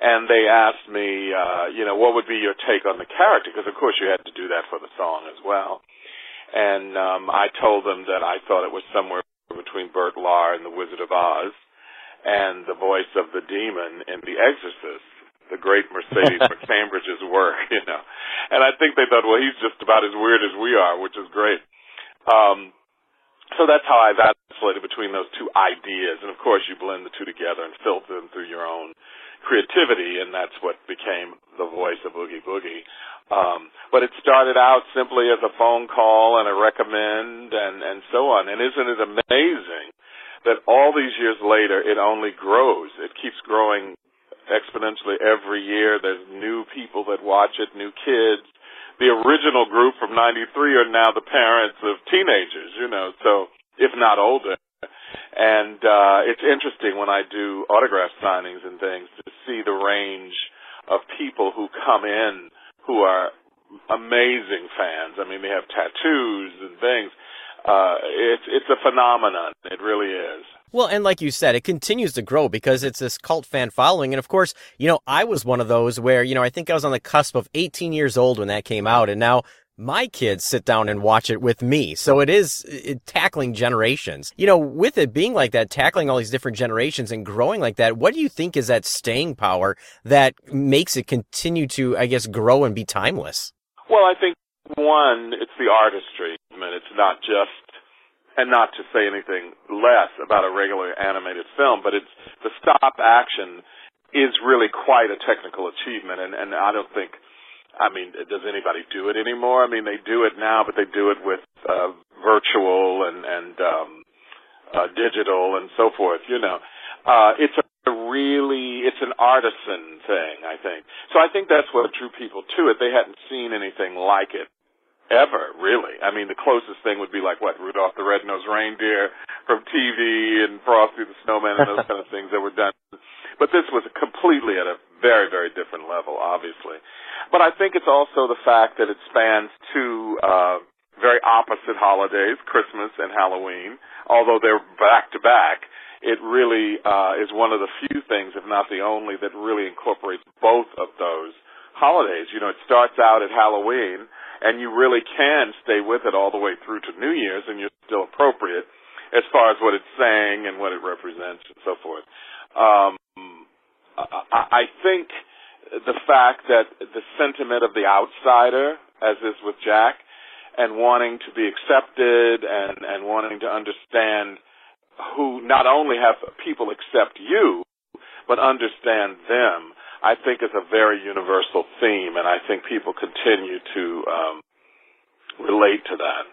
And they asked me, uh, you know, what would be your take on the character? Because of course you had to do that for the song as well. And um, I told them that I thought it was somewhere between Bert Lahr and The Wizard of Oz and the voice of the demon in The Exorcist, the great Mercedes McCambridge's work, you know. And I think they thought, well, he's just about as weird as we are, which is great. Um, so that's how I vacillated between those two ideas. And of course, you blend the two together and filter them through your own creativity, and that's what became the voice of Oogie Boogie. Um, but it started out simply as a phone call and a recommend and, and so on. And isn't it amazing that all these years later, it only grows. It keeps growing exponentially every year. There's new people that watch it, new kids. The original group from 93 are now the parents of teenagers, you know, so if not older. And uh it's interesting when I do autograph signings and things to see the range of people who come in who are amazing fans. I mean, they have tattoos and things uh, it's it's a phenomenon. It really is. Well, and like you said, it continues to grow because it's this cult fan following. And of course, you know, I was one of those where, you know, I think I was on the cusp of 18 years old when that came out. And now my kids sit down and watch it with me. So it is it, tackling generations. You know, with it being like that, tackling all these different generations and growing like that, what do you think is that staying power that makes it continue to, I guess, grow and be timeless? Well, I think one, it's the artistry. I mean, it's not just, and not to say anything less about a regular animated film, but it's the stop action is really quite a technical achievement, and and I don't think. I mean, does anybody do it anymore? I mean, they do it now, but they do it with uh, virtual and and um, uh, digital and so forth. You know, uh, it's a really it's an artisan thing, I think. So I think that's what drew people to it. They hadn't seen anything like it ever, really. I mean, the closest thing would be like what Rudolph the Red-Nosed Reindeer from TV and Frosty the Snowman and those kind of things that were done. But this was completely at a very, very different level, obviously. But I think it's also the fact that it spans two uh, very opposite holidays, Christmas and Halloween. Although they're back to back, it really uh, is one of the few things, if not the only, that really incorporates both of those holidays. You know, it starts out at Halloween and you really can stay with it all the way through to New Year's, and you're still appropriate as far as what it's saying and what it represents and so forth. Um, I, I think the fact that the sentiment of the outsider, as is with Jack, and wanting to be accepted and, and wanting to understand who not only have people accept you, but understand them I think is a very universal theme, and I think people continue to um, relate to that.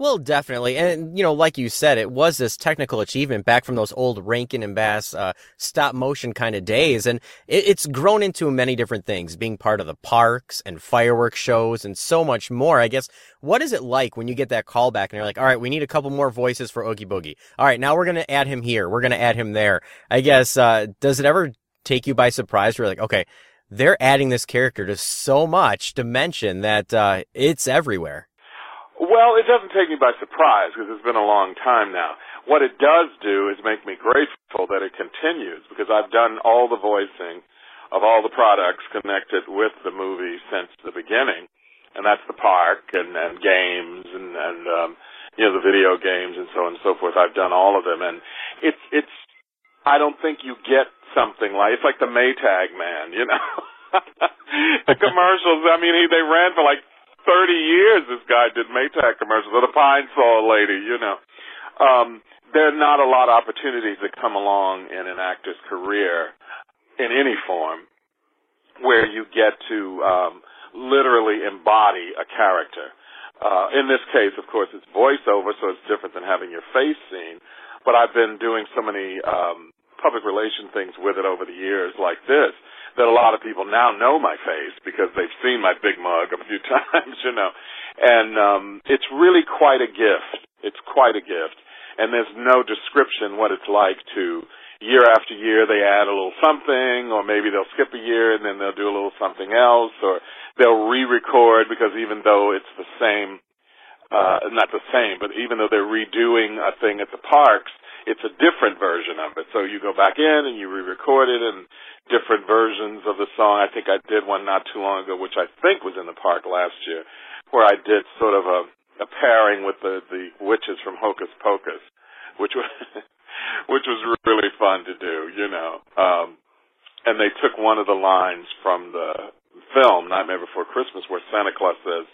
Well, definitely. And, you know, like you said, it was this technical achievement back from those old Rankin and Bass, uh, stop motion kind of days. And it, it's grown into many different things, being part of the parks and fireworks shows and so much more. I guess, what is it like when you get that call back and you're like, all right, we need a couple more voices for Oogie Boogie. All right, now we're going to add him here. We're going to add him there. I guess, uh, does it ever take you by surprise? You're like, okay, they're adding this character to so much dimension that uh, it's everywhere. Well, it doesn't take me by surprise because it's been a long time now. What it does do is make me grateful that it continues because I've done all the voicing of all the products connected with the movie since the beginning, and that's the park and, and games and and um, you know the video games and so on and so forth. I've done all of them, and it's it's I don't think you get something like it's like the Maytag man, you know. the commercials, I mean, he, they ran for like 30 years. This guy did Maytag commercials, or the Pine Sol lady, you know. Um, there are not a lot of opportunities that come along in an actor's career in any form where you get to um, literally embody a character. Uh, in this case, of course, it's voiceover, so it's different than having your face seen. But I've been doing so many um, public relation things with it over the years, like this, that a lot of people now know my face because they've seen my big mug a few times, you know. And um, it's really quite a gift. It's quite a gift. And there's no description what it's like to year after year they add a little something or maybe they'll skip a year and then they'll do a little something else or they'll re-record because even though it's the same uh not the same but even though they're redoing a thing at the parks it's a different version of it so you go back in and you re-record it and different versions of the song i think i did one not too long ago which i think was in the park last year where i did sort of a a pairing with the the witches from hocus pocus which was which was really fun to do, you know. Um, and they took one of the lines from the film Nightmare Before Christmas where Santa Claus says,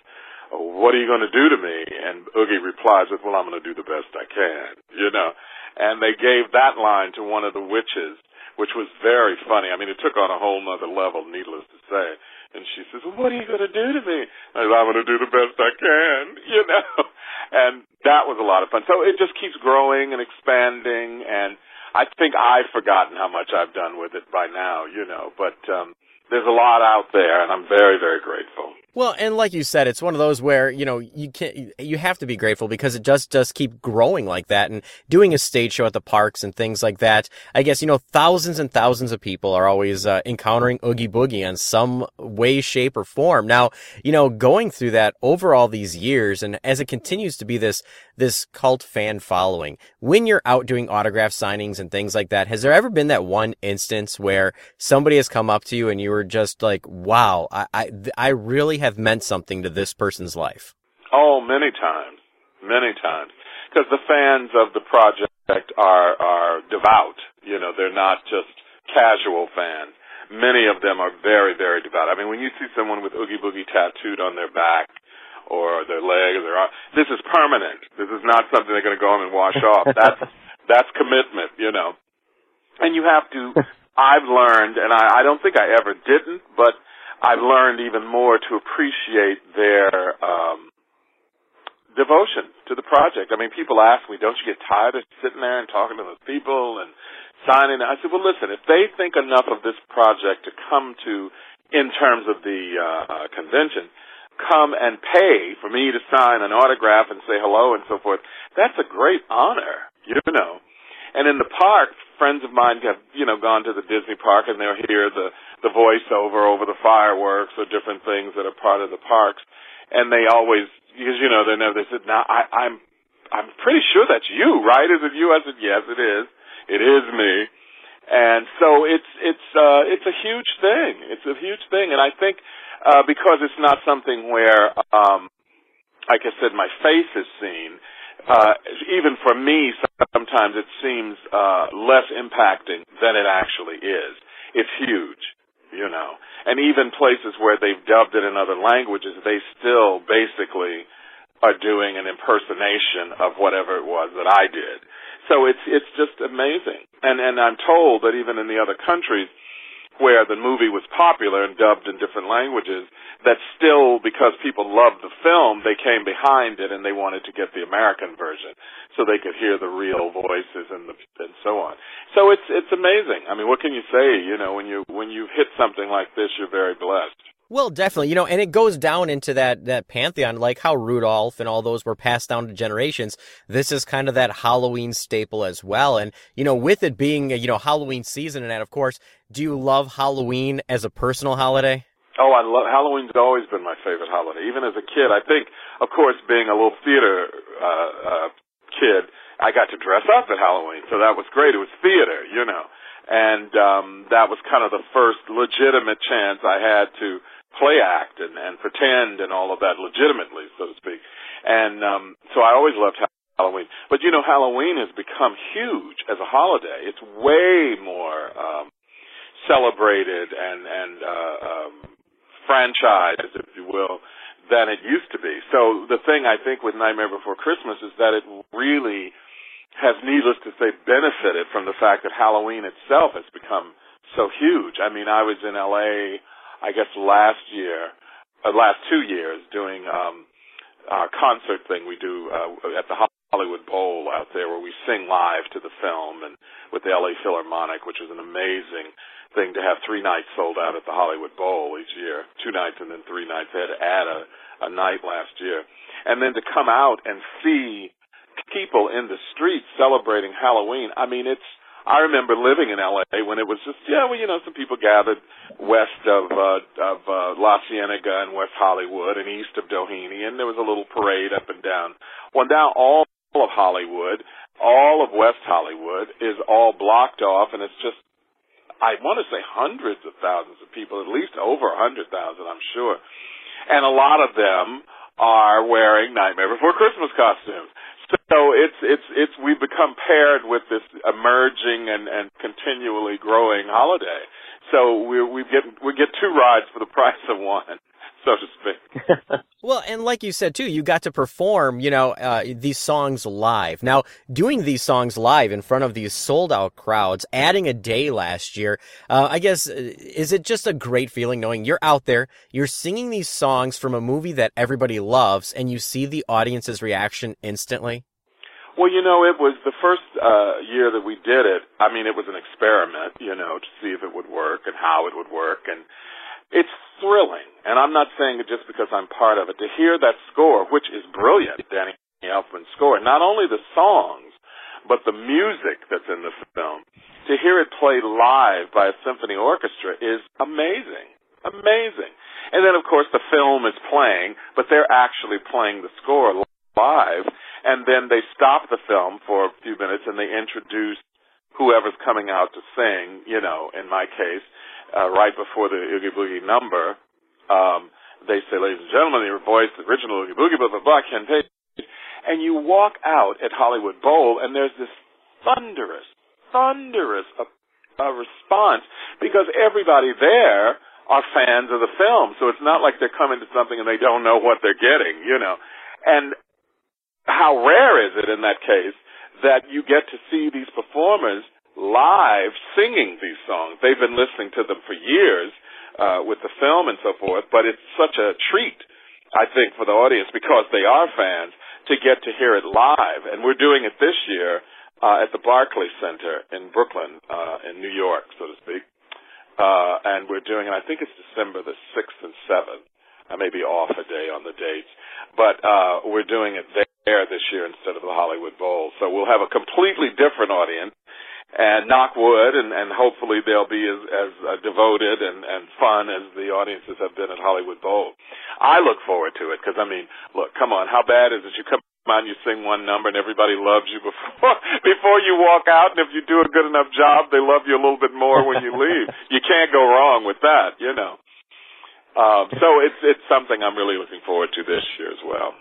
"What are you going to do to me?" And Oogie replies with, "Well, I'm going to do the best I can," you know. And they gave that line to one of the witches, which was very funny. I mean, it took on a whole nother level, needless to say. And she says, well, "What are you going to do to me?" I said, "I'm going to do the best I can," you know. And that was a lot of fun. So it just keeps growing and expanding, and I think I've forgotten how much I've done with it by now, you know. But um, there's a lot out there, and I'm very, very grateful. Well, and like you said, it's one of those where, you know, you can you have to be grateful because it just does keep growing like that and doing a stage show at the parks and things like that. I guess, you know, thousands and thousands of people are always uh, encountering Oogie Boogie in some way, shape, or form. Now, you know, going through that over all these years and as it continues to be this, this cult fan following, when you're out doing autograph signings and things like that, has there ever been that one instance where somebody has come up to you and you were just like, wow, I, I, I really have meant something to this person's life? Oh, many times, many times, because the fans of the project are are devout. You know, they're not just casual fans. Many of them are very, very devout. I mean, when you see someone with Oogie Boogie tattooed on their back or their leg or their arm, this is permanent. This is not something they're going to go home and wash off. That's that's commitment, you know. And you have to. I've learned, and I, I don't think I ever didn't, but I've learned even more to appreciate their um, devotion to the project. I mean, people ask me, "Don't you get tired of sitting there and talking to those people and signing?" I said, "Well, listen, if they think enough of this project to come to, in terms of the uh, convention, come and pay for me to sign an autograph and say hello and so forth, that's a great honor, you know." And in the park, friends of mine have, you know, gone to the Disney park and they'll hear the the voiceover over the fireworks or different things that are part of the parks, and they always because you know they know they said now I, I'm I'm pretty sure that's you, right? Is it you? I said yes, it is. It is me. And so it's it's uh it's a huge thing. It's a huge thing and I think uh because it's not something where um like I said my face is seen uh even for me sometimes it seems uh less impacting than it actually is. It's huge you know. And even places where they've dubbed it in other languages, they still basically are doing an impersonation of whatever it was that I did. So it's it's just amazing. And and I'm told that even in the other countries where the movie was popular and dubbed in different languages, that still, because people loved the film, they came behind it and they wanted to get the American version so they could hear the real voices and the, and so on. So it's it's amazing. I mean, what can you say? You know, when you when you hit something like this, you're very blessed. Well, definitely, you know, and it goes down into that that pantheon, like how Rudolph and all those were passed down to generations. This is kind of that Halloween staple as well, and you know, with it being you know Halloween season, and that, of course, do you love Halloween as a personal holiday? Oh, I love Halloween's always been my favorite holiday. Even as a kid, I think, of course, being a little theater uh, uh, kid, I got to dress up at Halloween, so that was great. It was theater, you know, and um, that was kind of the first legitimate chance I had to play act and, and pretend and all of that legitimately, so to speak. And um, so I always loved Halloween. But you know, Halloween has become huge as a holiday. It's way more um, celebrated and and uh, um, franchised, if you will, than it used to be. So the thing I think with Nightmare Before Christmas is that it really has, needless to say, benefited from the fact that Halloween itself has become so huge. I mean, I was in LA, I guess last year, uh, last two years, doing um, our concert thing we do uh, at the Hollywood Bowl out there, where we sing live to the film, and with the LA Philharmonic, which is an amazing thing to have three nights sold out at the Hollywood Bowl each year, two nights and then three nights. They had to add a, a night last year, and then to come out and see people in the streets celebrating Halloween. I mean, it's. I remember living in LA when it was just yeah, well, you know, some people gathered west of uh, of uh, La Cienega and West Hollywood and east of Doheny, and there was a little parade up and down. Well, now all of Hollywood, all of West Hollywood is all blocked off, and it's just I want to say hundreds of thousands of people, at least over a hundred thousand, I'm sure. And a lot of them are wearing Nightmare Before Christmas costumes. So it's it's it's we've become paired with this emerging and and continually growing holiday. So we we get we get two rides for the price of one so to speak. well, and like you said too, you got to perform, you know, uh, these songs live. Now, doing these songs live in front of these sold out crowds, adding a day last year, uh, I guess, uh, is it just a great feeling knowing you're out there, you're singing these songs from a movie that everybody loves, and you see the audience's reaction instantly? Well, you know, it was the first uh, year that we did it. I mean, it was an experiment, you know, to see if it would work and how it would work, and it's thrilling, and I'm not saying it just because I'm part of it, to hear that score, which is brilliant, Danny Elfman's score, not only the songs, but the music that's in the film, to hear it played live by a symphony orchestra is amazing. Amazing. And then, of course, the film is playing, but they're actually playing the score live, and then they stop the film for a few minutes and they introduce whoever's coming out to sing, you know, in my case, uh, right before the Oogie Boogie number, um, they say, ladies and gentlemen, your voice, the original Oogie Boogie, blah, blah, blah, Ken Page. And you walk out at Hollywood Bowl and there's this thunderous, thunderous uh, uh, response because everybody there are fans of the film. So it's not like they're coming to something and they don't know what they're getting, you know. And how rare is it in that case that you get to see these performers live singing these songs. They've been listening to them for years uh, with the film and so forth, but it's such a treat, I think, for the audience because they are fans to get to hear it live. And we're doing it this year uh, at the Barclay Center in Brooklyn, uh, in New York, so to speak. Uh, and we're doing it, I think it's December the 6th and 7th. I may be off a day on the dates, but uh, we're doing it there this year instead of the Hollywood Bowl. So we'll have a completely different audience and knock wood, and, and hopefully they'll be as, as uh, devoted and, and fun as the audiences have been at Hollywood Bowl. I look forward to it because I mean, look, come on, how bad is it? You come on, you sing one number, and everybody loves you before before you walk out, and if you do a good enough job, they love you a little bit more when you leave. you can't go wrong with that, you know. Um, so it's it's something I'm really looking forward to this year as well.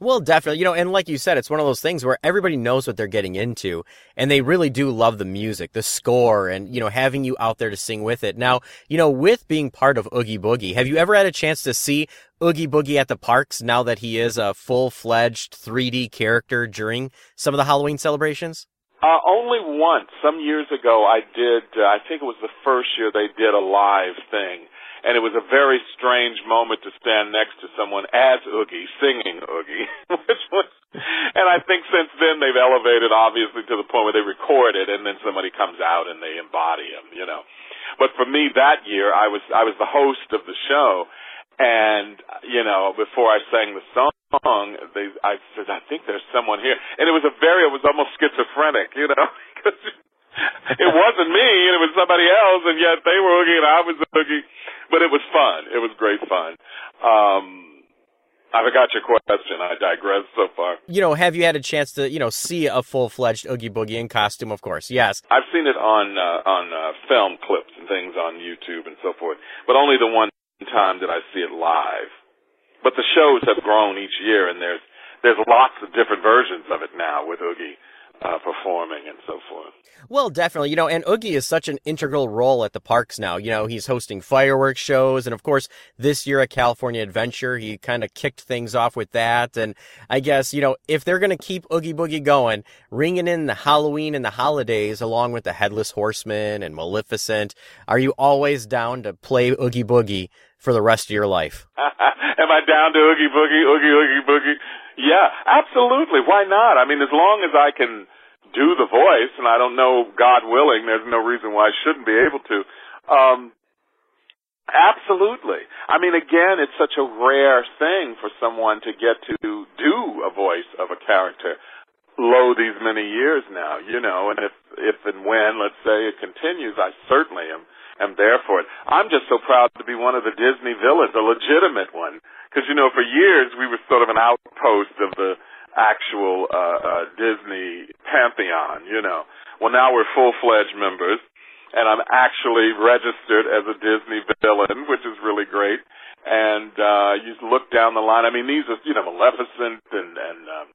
Well, definitely. You know, and like you said, it's one of those things where everybody knows what they're getting into and they really do love the music, the score, and, you know, having you out there to sing with it. Now, you know, with being part of Oogie Boogie, have you ever had a chance to see Oogie Boogie at the parks now that he is a full fledged 3D character during some of the Halloween celebrations? Uh, only once. Some years ago, I did, uh, I think it was the first year they did a live thing and it was a very strange moment to stand next to someone as Oogie singing Oogie, which was, and I think since then they've elevated obviously to the point where they record it and then somebody comes out and they embody him, you know. But for me that year, I was I was the host of the show, and you know before I sang the song, they I said I think there's someone here, and it was a very it was almost schizophrenic, you know, because it wasn't me and it was somebody else, and yet they were Oogie and I was Oogie but it was fun. It was great fun. Um, I forgot your question. I digress so far. You know, have you had a chance to, you know, see a full fledged Oogie Boogie in costume? Of course, yes. I've seen it on uh, on uh, film clips and things on YouTube and so forth, but only the one time did I see it live. But the shows have grown each year, and there's there's lots of different versions of it now with Oogie uh, performing and so forth. Well, definitely. You know, and Oogie is such an integral role at the parks now. You know, he's hosting fireworks shows. And of course, this year at California Adventure, he kind of kicked things off with that. And I guess, you know, if they're going to keep Oogie Boogie going, ringing in the Halloween and the holidays along with the Headless Horseman and Maleficent, are you always down to play Oogie Boogie for the rest of your life? Am I down to Oogie Boogie, Oogie Oogie Boogie? Yeah, absolutely. Why not? I mean, as long as I can do the voice, and I don't know, God willing, there's no reason why I shouldn't be able to. Um, absolutely. I mean, again, it's such a rare thing for someone to get to do a voice of a character low these many years now, you know, and if, if and when, let's say, it continues, I certainly am, am there for it. I'm just so proud to be one of the Disney villains, a legitimate one. Cause, you know, for years we were sort of an outpost of the, actual uh, uh, Disney pantheon, you know. Well, now we're full-fledged members, and I'm actually registered as a Disney villain, which is really great. And uh, you look down the line. I mean, these are you know Maleficent and and um,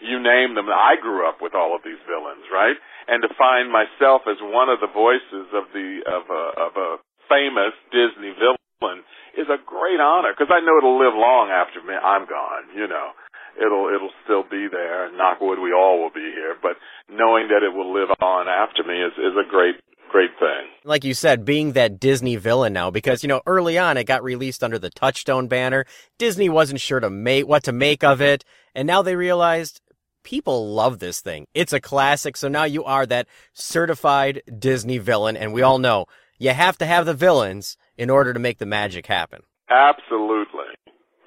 you name them. I grew up with all of these villains, right? And to find myself as one of the voices of the of a of a famous Disney villain is a great honor because I know it'll live long after me. I'm gone, you know it'll it'll still be there. Knock wood, we all will be here. But knowing that it will live on after me is is a great great thing. Like you said, being that Disney villain now, because you know early on it got released under the Touchstone banner. Disney wasn't sure to make what to make of it, and now they realized people love this thing. It's a classic, so now you are that certified Disney villain, and we all know you have to have the villains in order to make the magic happen. Absolutely.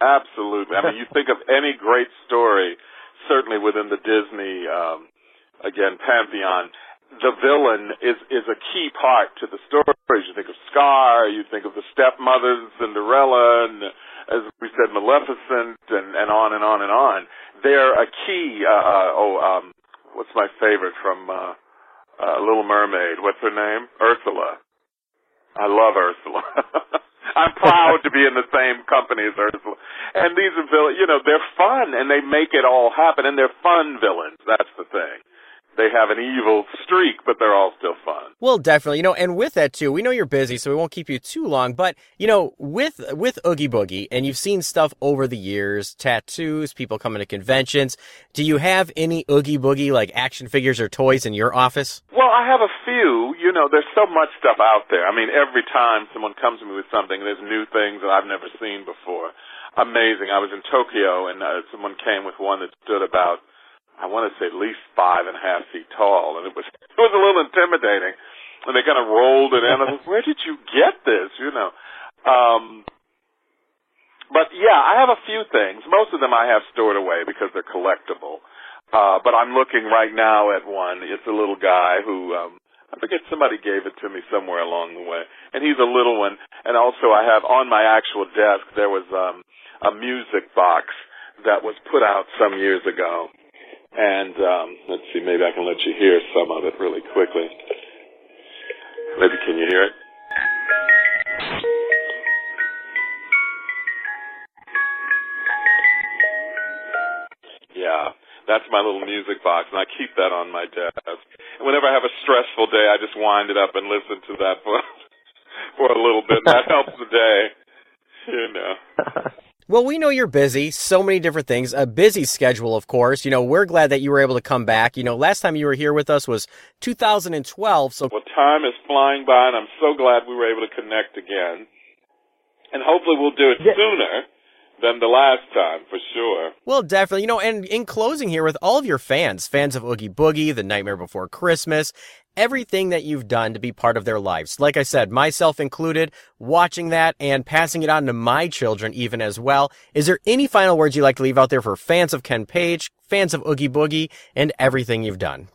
Absolutely. I mean, you think of any great story, certainly within the Disney, um, again, pantheon, the villain is is a key part to the stories. You think of Scar, you think of the stepmothers, Cinderella, and as we said, Maleficent, and and on and on and on. They're a key. Uh, uh, oh, um, what's my favorite from uh, uh, Little Mermaid? What's her name? Ursula. I love Ursula. I'm proud to be in the same company as Ursula. And these are villains, you know, they're fun and they make it all happen and they're fun villains. That's the thing. They have an evil streak, but they're all still fun. Well, definitely, you know, and with that too, we know you're busy, so we won't keep you too long. But you know, with with Oogie Boogie, and you've seen stuff over the years, tattoos, people coming to conventions. Do you have any Oogie Boogie like action figures or toys in your office? Well, I have a few. You know, there's so much stuff out there. I mean, every time someone comes to me with something, there's new things that I've never seen before. Amazing. I was in Tokyo, and uh, someone came with one that stood about I want to say at least five and a half feet tall, and it was it was a little intimidating. And they kind of rolled it in. I was, where did you get this? You know. Um, but yeah, I have a few things. Most of them I have stored away because they're collectible. Uh, but I'm looking right now at one. It's a little guy who um, I forget somebody gave it to me somewhere along the way, and he's a little one. And also, I have on my actual desk there was um, a music box that was put out some years ago and um, let's see, maybe I can let you hear some of it really quickly. Maybe can you hear it? Yeah, that's my little music box, and I keep that on my desk. And whenever I have a stressful day, I just wind it up and listen to that for for a little bit, and that helps the day. You know. Well, we know you're busy, so many different things, a busy schedule, of course. You know, we're glad that you were able to come back. You know, last time you were here with us was 2012. So, well, time is flying by, and I'm so glad we were able to connect again. And hopefully, we'll do it yeah. sooner than the last time, for sure. Well, definitely. You know, and in closing here, with all of your fans, fans of Oogie Boogie, The Nightmare Before Christmas, everything that you've done to be part of their lives. Like I said, myself included, watching that and passing it on to my children even as well. Is there any final words you'd like to leave out there for fans of Ken Page, fans of Oogie Boogie, and everything you've done?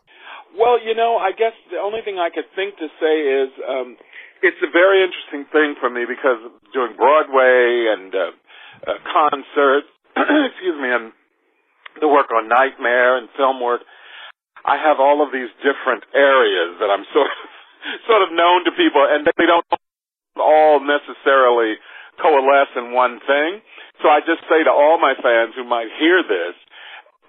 Well, you know, I guess the only thing I could think to say is um, it's a very interesting thing for me because doing Broadway and uh, uh, concerts, excuse me, and the work on Nightmare and film work, I have all of these different areas that I'm sort of sort of known to people, and they don't all necessarily coalesce in one thing. So I just say to all my fans who might hear this,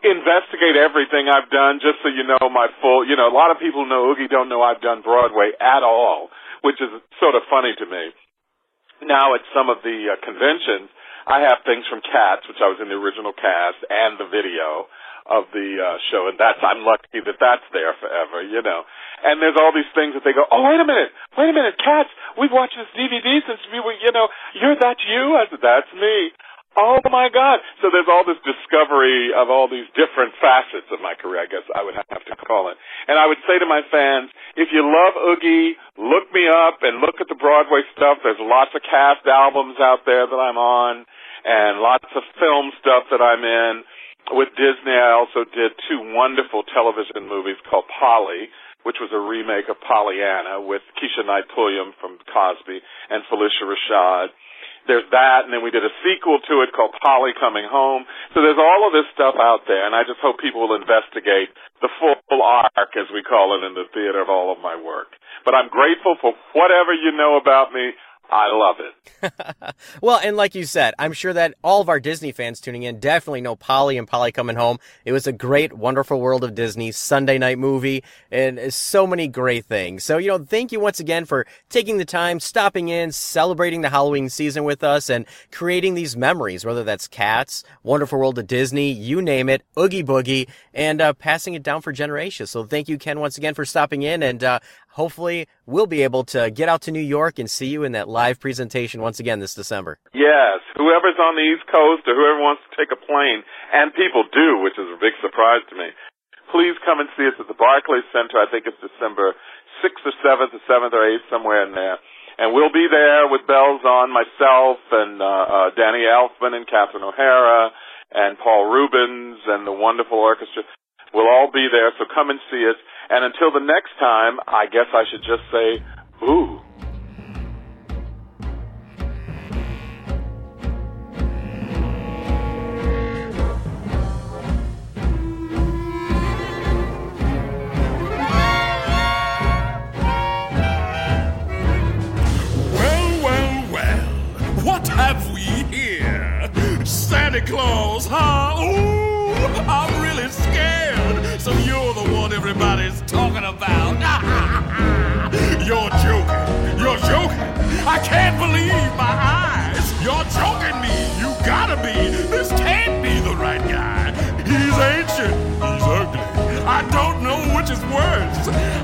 investigate everything I've done just so you know my full, you know, a lot of people know Oogie don't know I've done Broadway at all, which is sort of funny to me. Now at some of the uh, conventions, I have things from Cats, which I was in the original cast, and the video of the uh, show, and that's I'm lucky that that's there forever, you know. And there's all these things that they go, oh wait a minute, wait a minute, Cats, we've watched this DVD since we were, you know, you're that you. I said that's me. Oh my God! So there's all this discovery of all these different facets of my career. I guess I would have to call it. And I would say to my fans, if you love Oogie, look me up and look at the Broadway stuff. There's lots of cast albums out there that I'm on, and lots of film stuff that I'm in. With Disney, I also did two wonderful television movies called Polly, which was a remake of Pollyanna with Keshia Knight Pulliam from Cosby and Phylicia Rashad there's that, and then we did a sequel to it called Polly Coming Home. So there's all of this stuff out there, and I just hope people will investigate the full arc, as we call it in the theater, of all of my work. But I'm grateful for whatever you know about me. I love it. well, and like you said, I'm sure that all of our Disney fans tuning in definitely know Polly and Polly Coming Home. It was a great, wonderful world of Disney Sunday night movie and so many great things. So, you know, thank you once again for taking the time, stopping in, celebrating the Halloween season with us and creating these memories, whether that's Cats, Wonderful World of Disney, you name it, Oogie Boogie, and uh, passing it down for generations. So thank you, Ken, once again for stopping in and uh, hopefully we'll be able to get out to New York and see you in that live presentation once again this December. Yes, whoever's on the East Coast or whoever wants to take a plane, and people do, which is a big surprise to me, please come and see us at the Barclays Center. I think it's December 6th or 7th or 7th or 8th, somewhere in there. And we'll be there with bells on, myself and uh, uh, Danny Elfman and Catherine O'Hara and Paul Reubens and the wonderful orchestra. We'll all be there, so come and see us. And until the next time, I guess I should just say, ooh. Well, well, well. What have we here? Santa Claus, huh? Ooh, I'm really scared. Everybody's talking about. you're joking. You're joking. I can't believe my eyes. You're joking me. You gotta be. This can't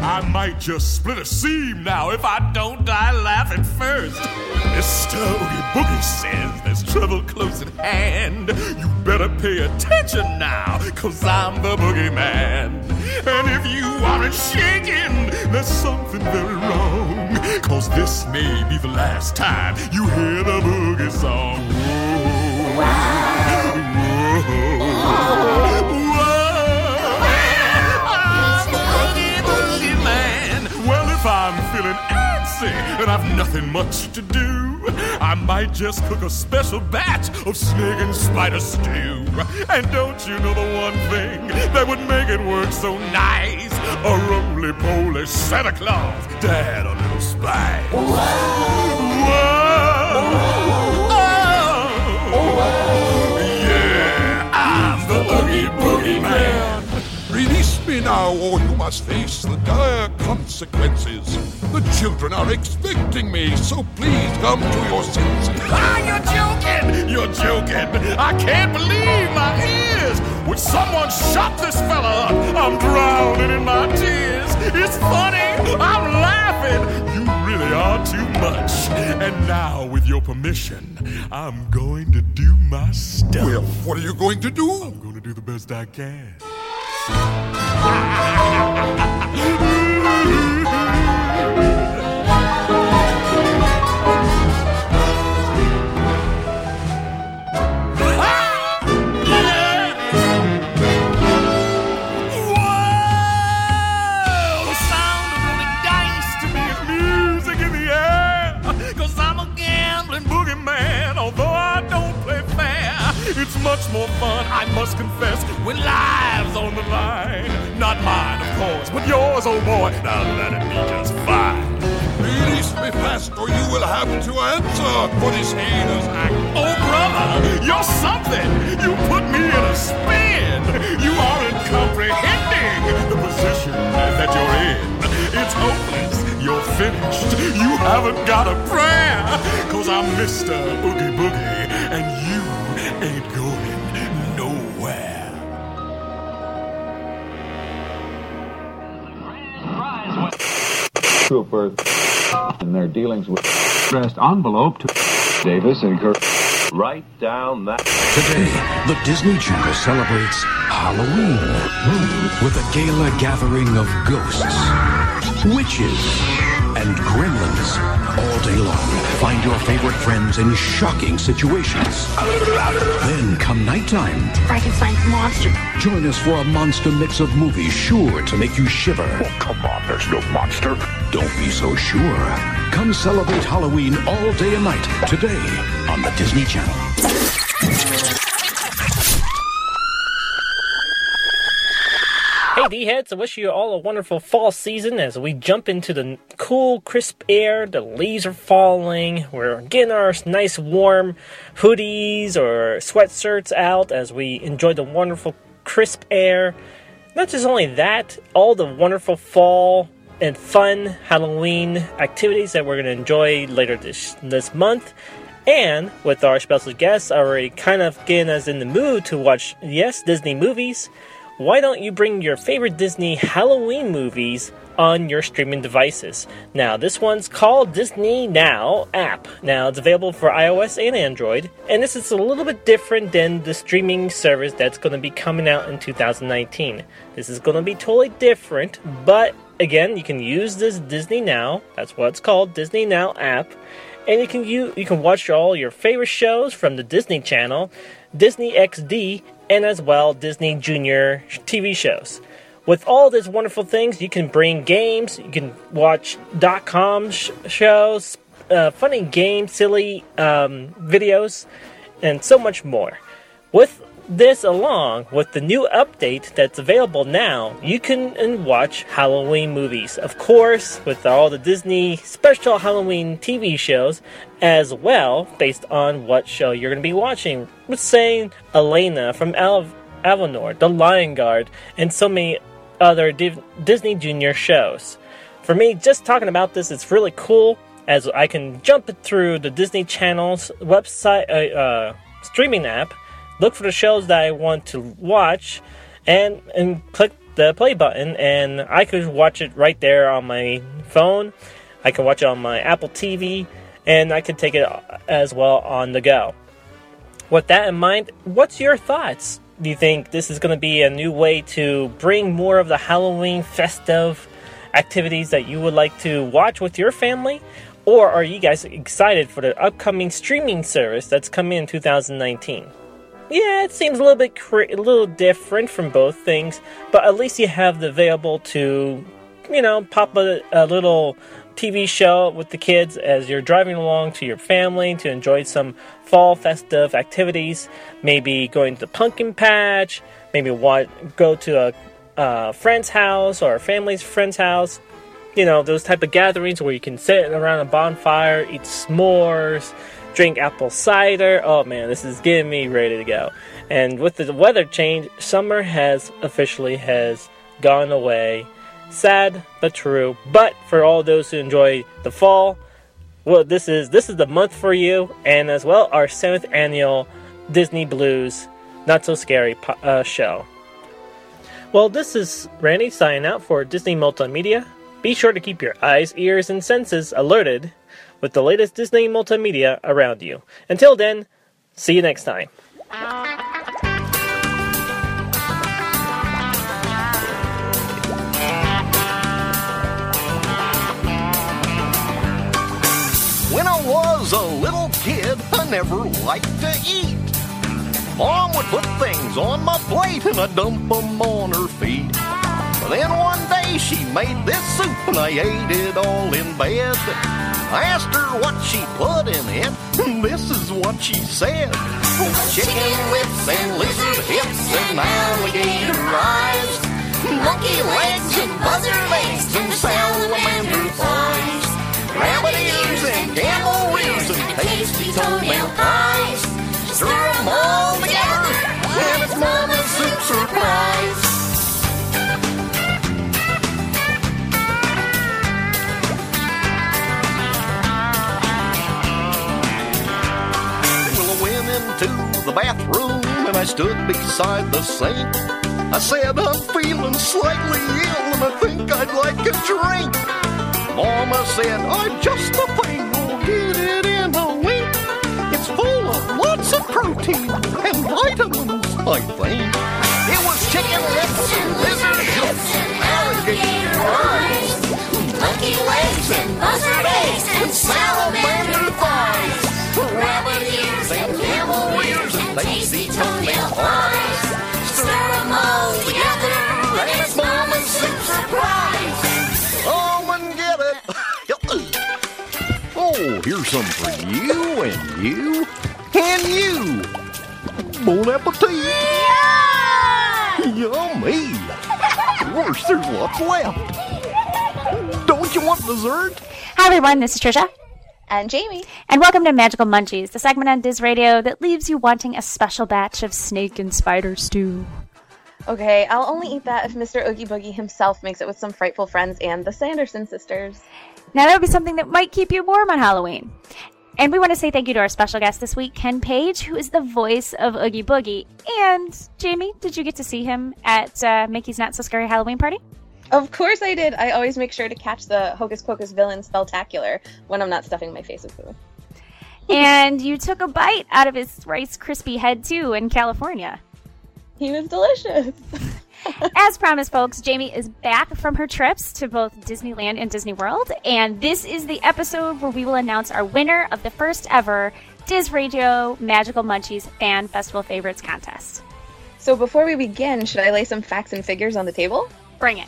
I might just split a seam now if I don't die laughing first. Mr. Oogie Boogie says there's trouble close at hand. You better pay attention now, cause I'm the boogeyman. And if you aren't shaking, there's something very wrong. Cause this may be the last time you hear the boogie song. Whoa. Whoa. I'm feeling antsy and I've nothing much to do, I might just cook a special batch of snake and spider stew. And don't you know the one thing that would make it work so nice? A roly-poly Santa Claus to add a little spice. Whoa. whoa, whoa, Yeah, I'm the Oogie Boogie me now, or you must face the dire consequences. The children are expecting me, so please come to your senses. Ah, you're joking! You're joking! I can't believe my ears! Would someone shut this fella up? I'm drowning in my tears. It's funny! I'm laughing! You really are too much. And now, with your permission, I'm going to do my stuff. Well, what are you going to do? I'm going to do the best I can.「あっはっは」「いっく」more fun, I must confess, when lives on the line. Not mine, of course, but yours, oh boy. Now let it be just fine. Release me fast, or you will have to answer for this heinous act. Oh, brother, you're something. You put me in a spin. You aren't comprehending the position that you're in. It's hopeless. You're finished. You haven't got a prayer. Cause I'm Mr. Oogie Boogie, and you ain't going troopers in their dealings with addressed envelope to Davis and Kirk. Write down that. Today, the Disney Channel celebrates Halloween with a gala gathering of ghosts, witches, and gremlins. All day long, find your favorite friends in shocking situations. Then, come nighttime, Frankenstein's monster. join us for a monster mix of movies sure to make you shiver. Oh, come on, there's no monster. Don't be so sure. Come celebrate Halloween all day and night today on the Disney Channel. Hey D-heads, I wish you all a wonderful fall season as we jump into the cool, crisp air. The leaves are falling. We're getting our nice warm hoodies or sweatshirts out as we enjoy the wonderful crisp air. Not just only that, all the wonderful fall and fun Halloween activities that we're going to enjoy later this this month. And with our special guests already kind of getting us in the mood to watch, yes, Disney movies, why don't you bring your favorite Disney Halloween movies on your streaming devices? Now, this one's called Disney Now app. Now, it's available for iOS and Android, and this is a little bit different than the streaming service that's going to be coming out in 2019. This is going to be totally different, but again, you can use this Disney Now, that's what it's called, Disney Now app, and you can you, you can watch all your favorite shows from the Disney Channel, Disney XD, and as well Disney Junior TV shows. With all these wonderful things, you can bring games, you can watch dot com sh- shows, uh, funny games, silly um, videos, and so much more. With this along with the new update that's available now, you can watch Halloween movies. Of course, with all the Disney special Halloween TV shows as well, based on what show you're going to be watching. With saying Elena from Al- Avalor, The Lion Guard, and so many other Div- Disney Junior shows. For me, just talking about this is really cool as I can jump through the Disney Channel's website uh, uh, streaming app look for the shows that I want to watch, and and click the play button, and I could watch it right there on my phone. I can watch it on my Apple TV, and I can take it as well on the go. With that in mind, what's your thoughts? Do you think this is going to be a new way to bring more of the Halloween festive activities that you would like to watch with your family? Or are you guys excited for the upcoming streaming service that's coming in 2019? Yeah, it seems a little bit a little different from both things, but at least you have the available to, you know, pop a, a little TV show with the kids as you're driving along to your family to enjoy some fall festive activities. Maybe going to the pumpkin patch. Maybe want go to a uh, friend's house or a family's friend's house. You know, those type of gatherings where you can sit around a bonfire, eat s'mores drink apple cider. Oh man, this is getting me ready to go. And with the weather change, summer has officially has gone away. Sad but true. But for all those who enjoy the fall, well, this is this is the month for you, and as well our seventh annual Disney Blu's Not So Scary uh, show. Well, this is Randy signing out for Disney Multimedia. Be sure to keep your eyes, ears, and senses alerted with the latest Disney multimedia around you. Until then, see you next time. When I was a little kid, I never liked to eat. Mom would put things on my plate and I'd dump them on her feet. Then one day she made this soup and I ate it all in bed. I asked her what she put in it, and this is what she said. Chicken lips and lizard hips and alligator eyes. Monkey legs and buzzard legs and salamander thighs. Rabbit ears and camel rears and tasty toenail pies. Stir the bathroom and I stood beside the sink. I said, I'm feeling slightly ill and I think I'd like a drink. Mama said, I'm just the thing, we'll get it in a wink. It's full of lots of protein and vitamins, I think. It was chicken lips and lizard hips and alligator eyes. Monkey legs and buzzard eggs and salamander oh, here's some for you and you and you. Bon appetit. Yummy. Worse, there's lots left. Don't you want dessert? Hi everyone, this is Trisha. And Jamie. And welcome to Magical Munchies, the segment on Diz Radio that leaves you wanting a special batch of snake and spider stew. Okay, I'll only eat that if Mr. Oogie Boogie himself makes it with some frightful friends and the Sanderson sisters. Now that would be something that might keep you warm on Halloween. And we want to say thank you to our special guest this week, Ken Page, who is the voice of Oogie Boogie. And Jamie, did you get to see him at uh, Mickey's Not So Scary Halloween Party? Of course I did. I always make sure to catch the Hocus Pocus villain spectacular when I'm not stuffing my face with food. and you took a bite out of his Rice Krispie head too in California. He was delicious. As promised, folks, Jamie is back from her trips to both Disneyland and Disney World, and this is the episode where we will announce our winner of the first ever Diz Radio Magical Munchies Fan Festival Favorites contest. So before we begin, should I lay some facts and figures on the table? Bring it.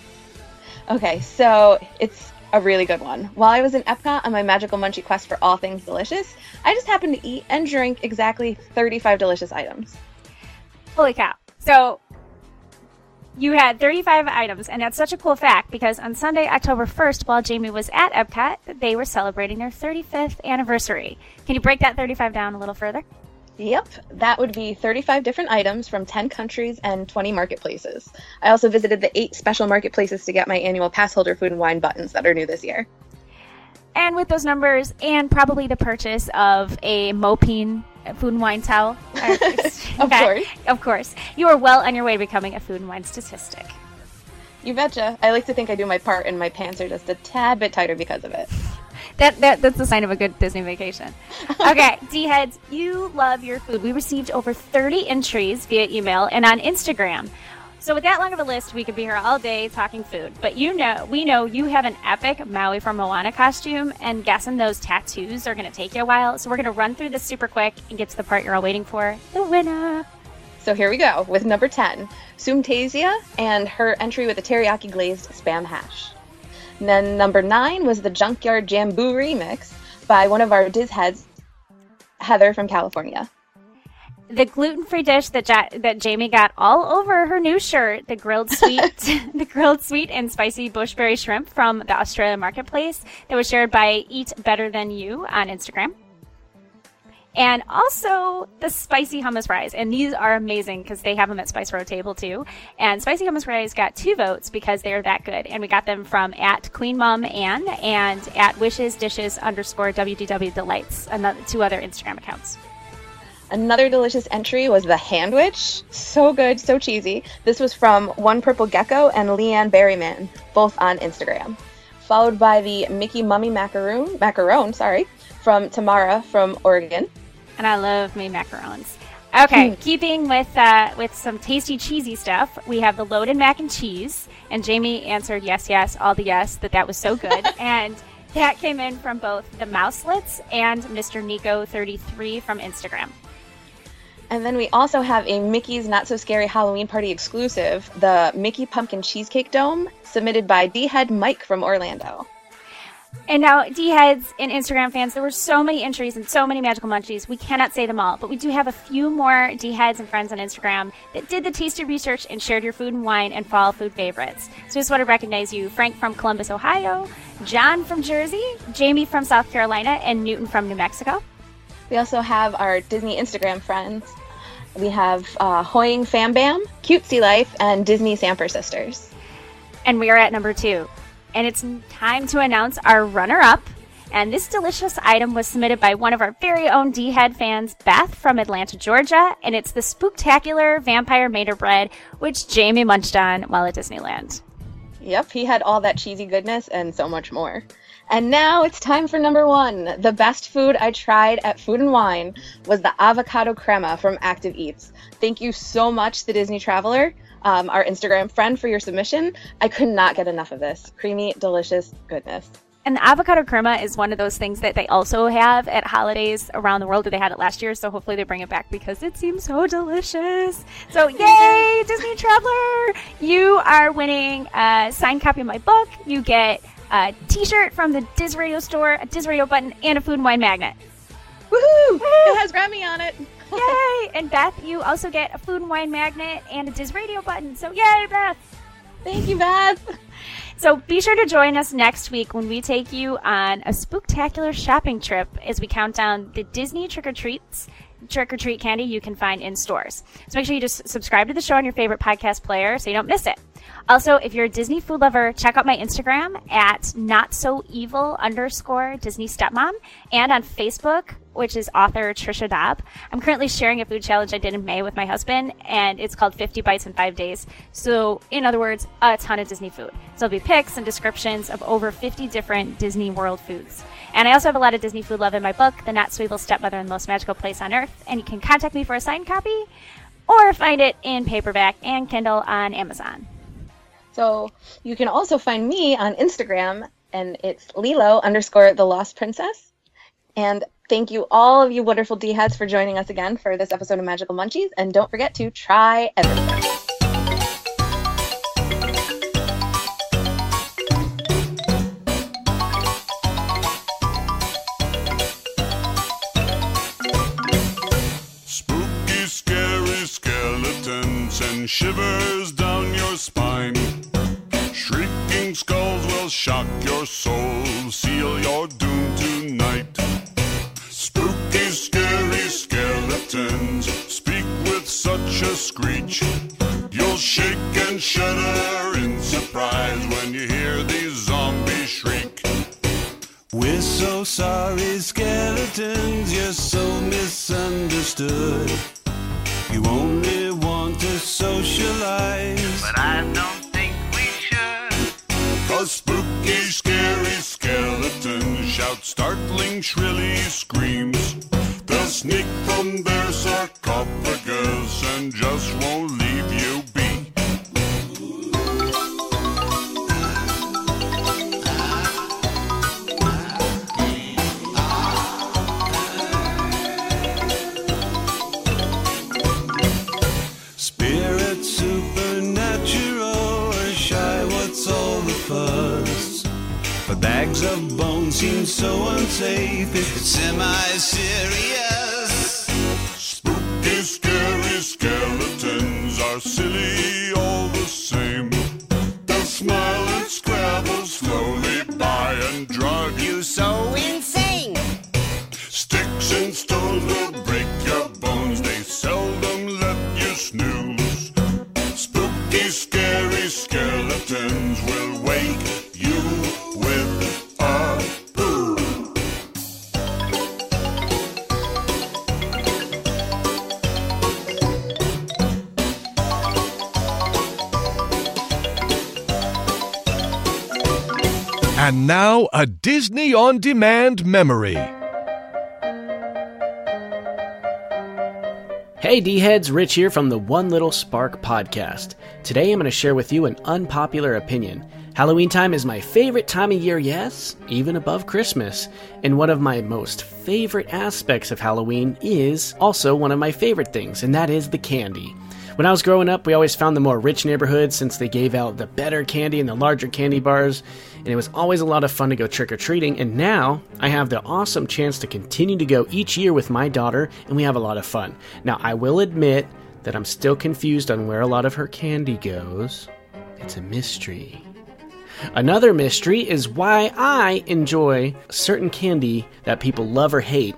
Okay, so it's a really good one. While I was in Epcot on my magical munchie quest for all things delicious, I just happened to eat and drink exactly 35 delicious items. Holy cow. So you had 35 items, and that's such a cool fact because on Sunday, October 1st, while Jamie was at Epcot, they were celebrating their 35th anniversary. Can you break that 35 down a little further? Yep, that would be 35 different items from 10 countries and 20 marketplaces. I also visited the eight special marketplaces to get my annual pass holder food and wine buttons that are new this year. And with those numbers, and probably the purchase of a Mopine food and wine towel. Of course. Of course. You are well on your way to becoming a food and wine statistic. You betcha. I like to think I do my part, and my pants are just a tad bit tighter because of it. That, that that's the sign of a good Disney vacation. Okay, D heads, you love your food. We received over 30 entries via email and on Instagram. So with that long of a list, we could be here all day talking food. But you know, we know you have an epic Maui from Moana costume, and guessing those tattoos are going to take you a while. So we're going to run through this super quick and get to the part you're all waiting for: the winner. So here we go with number 10, Sumtasia and her entry with a teriyaki glazed spam hash. And then number 9 was the Junkyard Jambu remix by one of our Diz heads, Heather from California. The gluten-free dish that ja- that Jamie got all over her new shirt, the grilled sweet, the grilled sweet and spicy bushberry shrimp from the Australia marketplace that was shared by Eat Better Than You on Instagram. And also the spicy hummus fries. And these are amazing because they have them at Spice Road Table too. And spicy hummus fries got two votes because they are that good. And we got them from at Queen Mom Ann and at Wishes Dishes underscore WDW Delights, another two other Instagram accounts. Another delicious entry was the Handwich. So good, so cheesy. This was from One Purple Gecko and Leanne Berryman, both on Instagram. Followed by the Mickey Mummy Macaroon, Macaron, sorry, from Tamara from Oregon. And I love me macarons. Okay, keeping with uh, with some tasty cheesy stuff, we have the loaded mac and cheese. And Jamie answered yes, yes, all the yes that that was so good. and that came in from both the Mouselets and Mr. Nico thirty three from Instagram. And then we also have a Mickey's Not So Scary Halloween Party exclusive, the Mickey Pumpkin Cheesecake Dome, submitted by D Head Mike from Orlando. And now, D heads and Instagram fans, there were so many entries and so many magical munchies. We cannot say them all, but we do have a few more D heads and friends on Instagram that did the tasty research and shared your food and wine and fall food favorites. So just want to recognize you Frank from Columbus, Ohio, John from Jersey, Jamie from South Carolina, and Newton from New Mexico. We also have our Disney Instagram friends. We have uh, Hoying Fam Bam, Cutesy Life, and Disney Samper Sisters. And we are at number two. And it's time to announce our runner up. And this delicious item was submitted by one of our very own D Head fans, Beth from Atlanta, Georgia. And it's the spooktacular vampire Mater bread, which Jamie munched on while at Disneyland. Yep, he had all that cheesy goodness and so much more. And now it's time for number one. The best food I tried at Food and Wine was the avocado crema from Active Eats. Thank you so much, the Disney Traveler, um, our Instagram friend, for your submission. I could not get enough of this. Creamy, delicious goodness. And the avocado crema is one of those things that they also have at holidays around the world. They had it last year, so hopefully they bring it back because it seems so delicious. So, yay, Disney Traveler! You are winning a signed copy of my book. You get a T-shirt from the Diz Radio store, a Diz Radio button, and a food and wine magnet. Woohoo! It has Remy on it. Yay! And Beth, you also get a food and wine magnet and a Diz Radio button. So yay, Beth! Thank you, Beth. So be sure to join us next week when we take you on a spooktacular shopping trip as we count down the Disney trick or treats trick or treat candy you can find in stores. So make sure you just subscribe to the show on your favorite podcast player so you don't miss it. Also, if you're a Disney food lover, check out my Instagram at not so evil underscore Disney stepmom and on Facebook, which is author Trisha Dobb. I'm currently sharing a food challenge I did in May with my husband, and it's called 50 Bites in Five Days. So, in other words, a ton of Disney food. So, there'll be pics and descriptions of over 50 different Disney World foods. And I also have a lot of Disney food love in my book, The Not So Stepmother and the Most Magical Place on Earth. And you can contact me for a signed copy or find it in paperback and Kindle on Amazon. So you can also find me on Instagram, and it's Lilo underscore the Lost Princess. And thank you, all of you wonderful D heads, for joining us again for this episode of Magical Munchies. And don't forget to try everything. Shivers down your spine. Shrieking skulls will shock your soul, seal your doom tonight. Spooky, scary skeletons speak with such a screech. You'll shake and shudder in surprise when you hear these zombies shriek. We're so sorry, skeletons, you're so misunderstood. You only want to socialize. But I don't think we should. Cause spooky, scary skeletons shout startling, shrilly screams. They'll sneak from their sarcophagus and just won't leave you bags of bones seem so unsafe it's semi-serious. Spooky, scary skeletons are silly all the same. They'll smile and scrabble slowly by and drug you so insane. Sticks and stones will break your bones, they seldom let you snooze. And now, a Disney On Demand memory. Hey D heads, Rich here from the One Little Spark podcast. Today I'm going to share with you an unpopular opinion. Halloween time is my favorite time of year, yes, even above Christmas. And one of my most favorite aspects of Halloween is also one of my favorite things, and that is the candy. When I was growing up, we always found the more rich neighborhoods since they gave out the better candy and the larger candy bars. And it was always a lot of fun to go trick or treating. And now I have the awesome chance to continue to go each year with my daughter, and we have a lot of fun. Now, I will admit that I'm still confused on where a lot of her candy goes. It's a mystery. Another mystery is why I enjoy certain candy that people love or hate,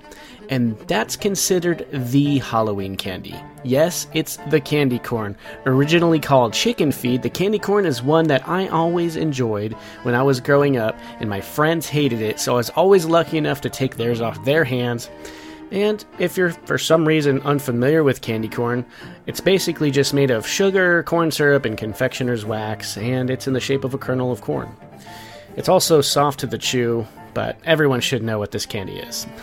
and that's considered the Halloween candy. Yes, it's the candy corn. Originally called chicken feed, the candy corn is one that I always enjoyed when I was growing up, and my friends hated it, so I was always lucky enough to take theirs off their hands. And if you're for some reason unfamiliar with candy corn, it's basically just made of sugar, corn syrup, and confectioner's wax, and it's in the shape of a kernel of corn. It's also soft to the chew, but everyone should know what this candy is.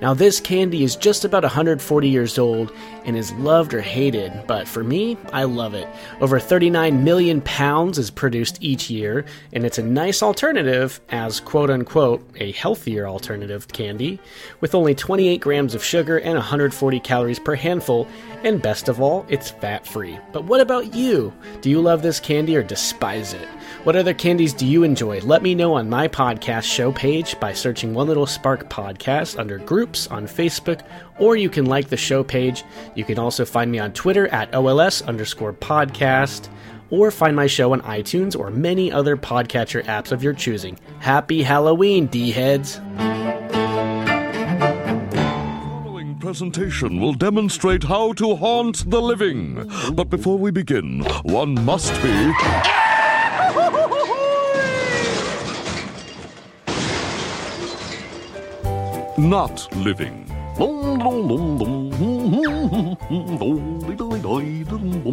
Now, this candy is just about 140 years old and is loved or hated, but for me, I love it. Over 39 million pounds is produced each year, and it's a nice alternative as quote unquote a healthier alternative candy, with only 28 grams of sugar and 140 calories per handful, and best of all, it's fat free. But what about you? Do you love this candy or despise it? What other candies do you enjoy? Let me know on my podcast show page by searching One Little Spark Podcast under groups on Facebook, or you can like the show page. You can also find me on Twitter at OLS underscore podcast, or find my show on iTunes or many other podcatcher apps of your choosing. Happy Halloween, D heads! presentation will demonstrate how to haunt the living. But before we begin, one must be. Not living.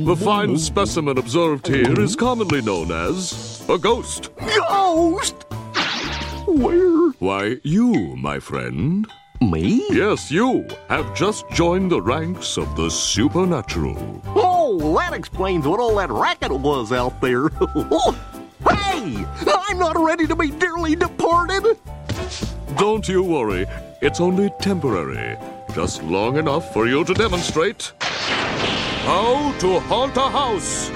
The fine specimen observed here is commonly known as a ghost. Ghost? Where? Why, you, my friend. Me? Yes, you have just joined the ranks of the supernatural. Oh, that explains what all that racket was out there. Oh, hey, I'm not ready to be dearly departed. Don't you worry, it's only temporary. Just long enough for you to demonstrate how to haunt a house.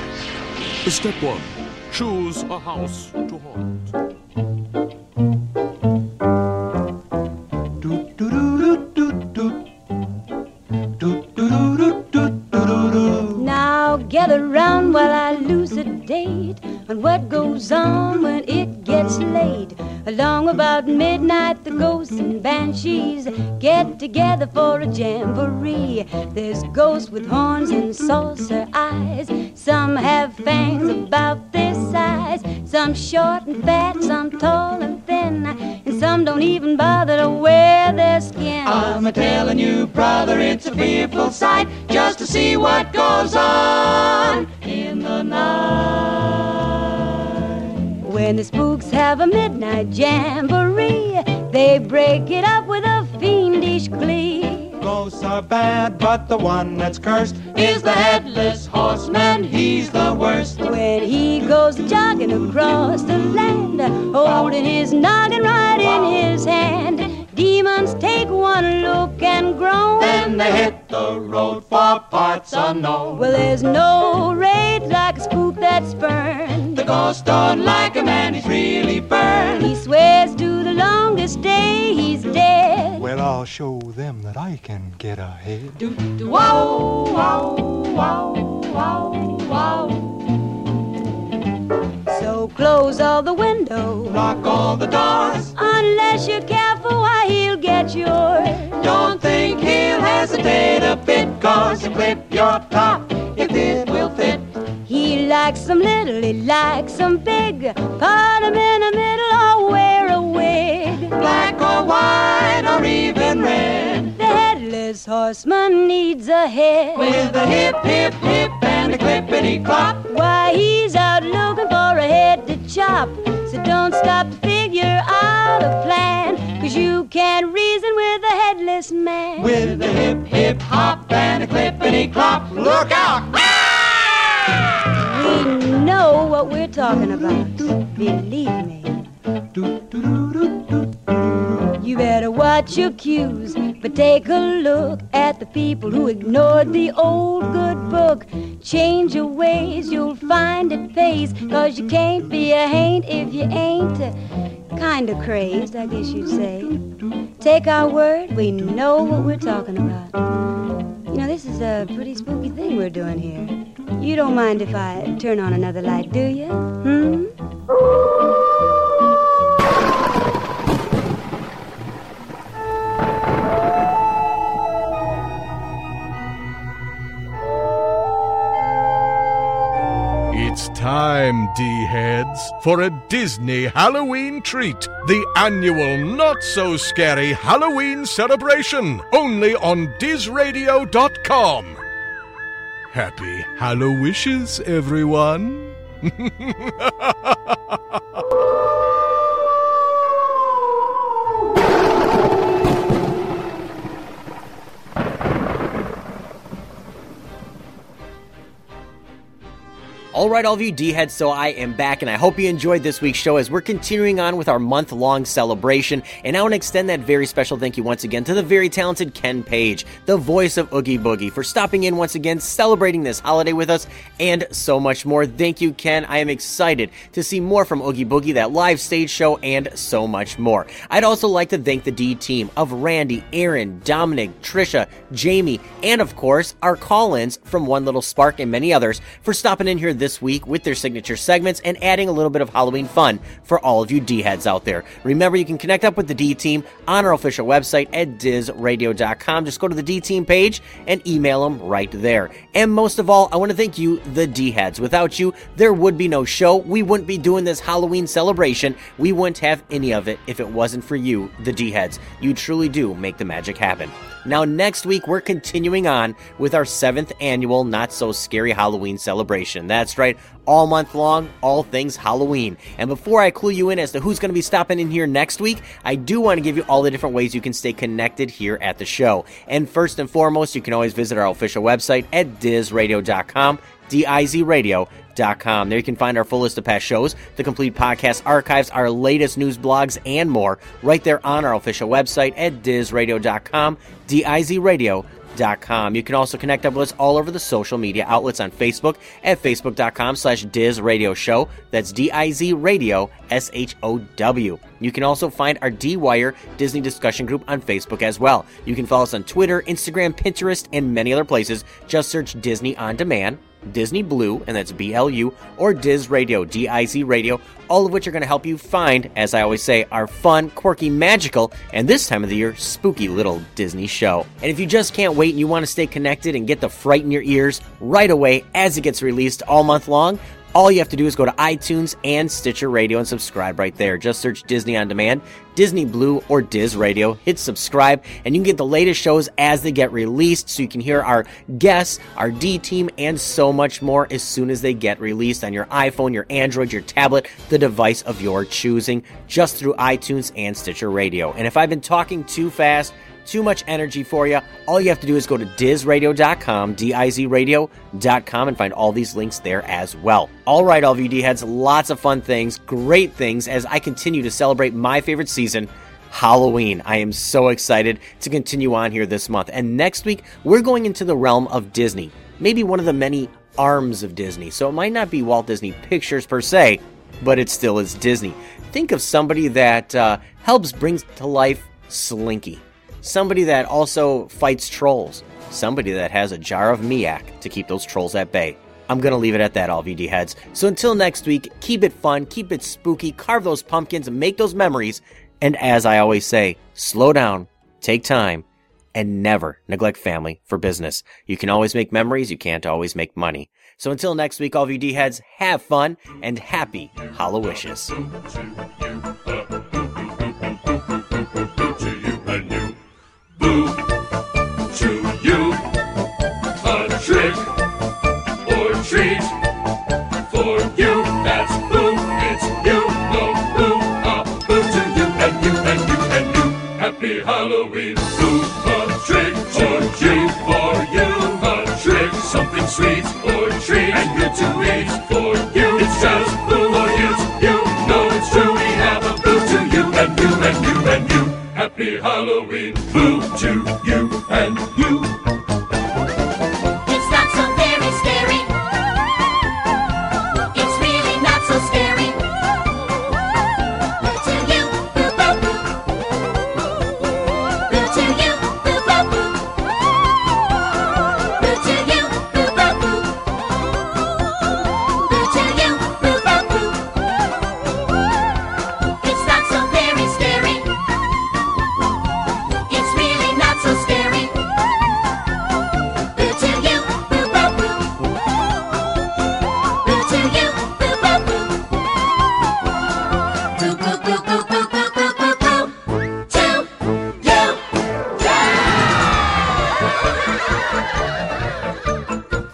Step one choose a house to haunt. Now gather round while I elucidate on what goes on when it gets late. Along about midnight, the ghosts and banshees get together for a jamboree. There's ghosts with horns and saucer eyes. Some have fangs about this size. Some short and fat, some tall and thin, and some don't even bother to wear their skin. I'm a telling you, brother, it's a fearful sight just to see what goes on in the night. When the spooks have a midnight jamboree, they break it up with a fiendish glee. Ghosts are bad, but the one that's cursed is the headless horseman. He's the worst. When he goes jogging across the land, holding his noggin right in his hand, demons take one look and groan. Then they hit the road for parts unknown. Well, there's no rage like a spook that's burned. The ghost don't like a man, he's really burned. He swears to the longest day he's dead. Well, I'll show them that I can get ahead. Do, do, wow, wow, wow, wow, wow. So close all the windows, lock all the doors. Unless you're careful, why he'll get yours. Don't think he'll hesitate a bit, cause he'll clip your top if it will fit. He likes them little, he likes them big. Put him in the middle or wear a wig. Black or white or even red. The headless horseman needs a head. With a hip, hip, hip and a clippity clop. Why, he's out looking for a head to chop. So don't stop to figure out a plan. Cause you can't reason with a headless man. With a hip, hip hop and a clippity clop. Look out! Know what we're talking about. Believe me. You better watch your cues, but take a look at the people who ignored the old good book. Change your ways, you'll find it pays. Cause you can't be a haint if you ain't kinda crazed, I guess you'd say. Take our word, we know what we're talking about. You know, this is a pretty spooky thing we're doing here. You don't mind if I turn on another light, do you? Hmm? It's time, D-heads, for a Disney Halloween treat. The annual Not So Scary Halloween celebration, only on DizRadio.com. Happy Hallow Wishes, everyone. All right, all of you D heads, so I am back, and I hope you enjoyed this week's show as we're continuing on with our month long celebration. And I want to extend that very special thank you once again to the very talented Ken Page, the voice of Oogie Boogie, for stopping in once again, celebrating this holiday with us, and so much more. Thank you, Ken. I am excited to see more from Oogie Boogie, that live stage show, and so much more. I'd also like to thank the D team of Randy, Aaron, Dominic, Trisha, Jamie, and of course, our call ins from One Little Spark and many others for stopping in here this week with their signature segments and adding a little bit of Halloween fun for all of you D heads out there. Remember, you can connect up with the D team on our official website at dizradio.com. Just go to the D team page and email them right there. And most of all, I want to thank you, the D heads. Without you, there would be no show. We wouldn't be doing this Halloween celebration. We wouldn't have any of it if it wasn't for you, the D heads. You truly do make the magic happen. Now, next week, we're continuing on with our seventh annual Not So Scary Halloween celebration. That's right, all month long, all things Halloween. And before I clue you in as to who's going to be stopping in here next week, I do want to give you all the different ways you can stay connected here at the show. And first and foremost, you can always visit our official website at dizradio.com, D-I-Z-radio.com. There you can find our full list of past shows, the complete podcast archives, our latest news blogs, and more right there on our official website at dizradio.com, D-I-Z-radio.com. You can also connect up with us all over the social media outlets on Facebook at facebook.com slash Diz Radio Show. That's D-I-Z Radio S-H-O-W. You can also find our D-Wire Disney discussion group on Facebook as well. You can follow us on Twitter, Instagram, Pinterest, and many other places. Just search Disney On Demand. Disney Blu, and that's B L U, or Diz Radio, D I Z Radio, all of which are going to help you find, as I always say, our fun, quirky, magical, and this time of the year, spooky little Disney show. And if you just can't wait and you want to stay connected and get the fright in your ears right away as it gets released all month long, all you have to do is go to iTunes and Stitcher Radio and subscribe right there. Just search Disney On Demand, Disney Blu, or Diz Radio. Hit subscribe, and you can get the latest shows as they get released so you can hear our guests, our D team, and so much more as soon as they get released on your iPhone, your Android, your tablet, the device of your choosing, just through iTunes and Stitcher Radio. And if I've been talking too fast, too much energy for you, all you have to do is go to dizradio.com, D-I-Z-radio.com, and find all these links there as well. All right, all D-heads, lots of fun things, great things as I continue to celebrate my favorite season, Halloween. I am so excited to continue on here this month. And next week, we're going into the realm of Disney, maybe one of the many arms of Disney. So it might not be Walt Disney Pictures per se, but it still is Disney. Think of somebody that uh, helps bring to life Slinky somebody that also fights trolls, somebody that has a jar of Miak to keep those trolls at bay. I'm going to leave it at that, all VD heads. So until next week, keep it fun, keep it spooky, carve those pumpkins, make those memories. And as I always say, slow down, take time, and never neglect family for business. You can always make memories, you can't always make money. So until next week, all VD heads, have fun and happy Hallowishes. To you. A trick or treat for you. That's boo, it's you. No boo, a boo to you and you and you and you. Happy Halloween. Boo, a trick or treat for you. A trick, something sweet or treat and good to eat for you. It's just boo Happy Halloween. Boo to you and you.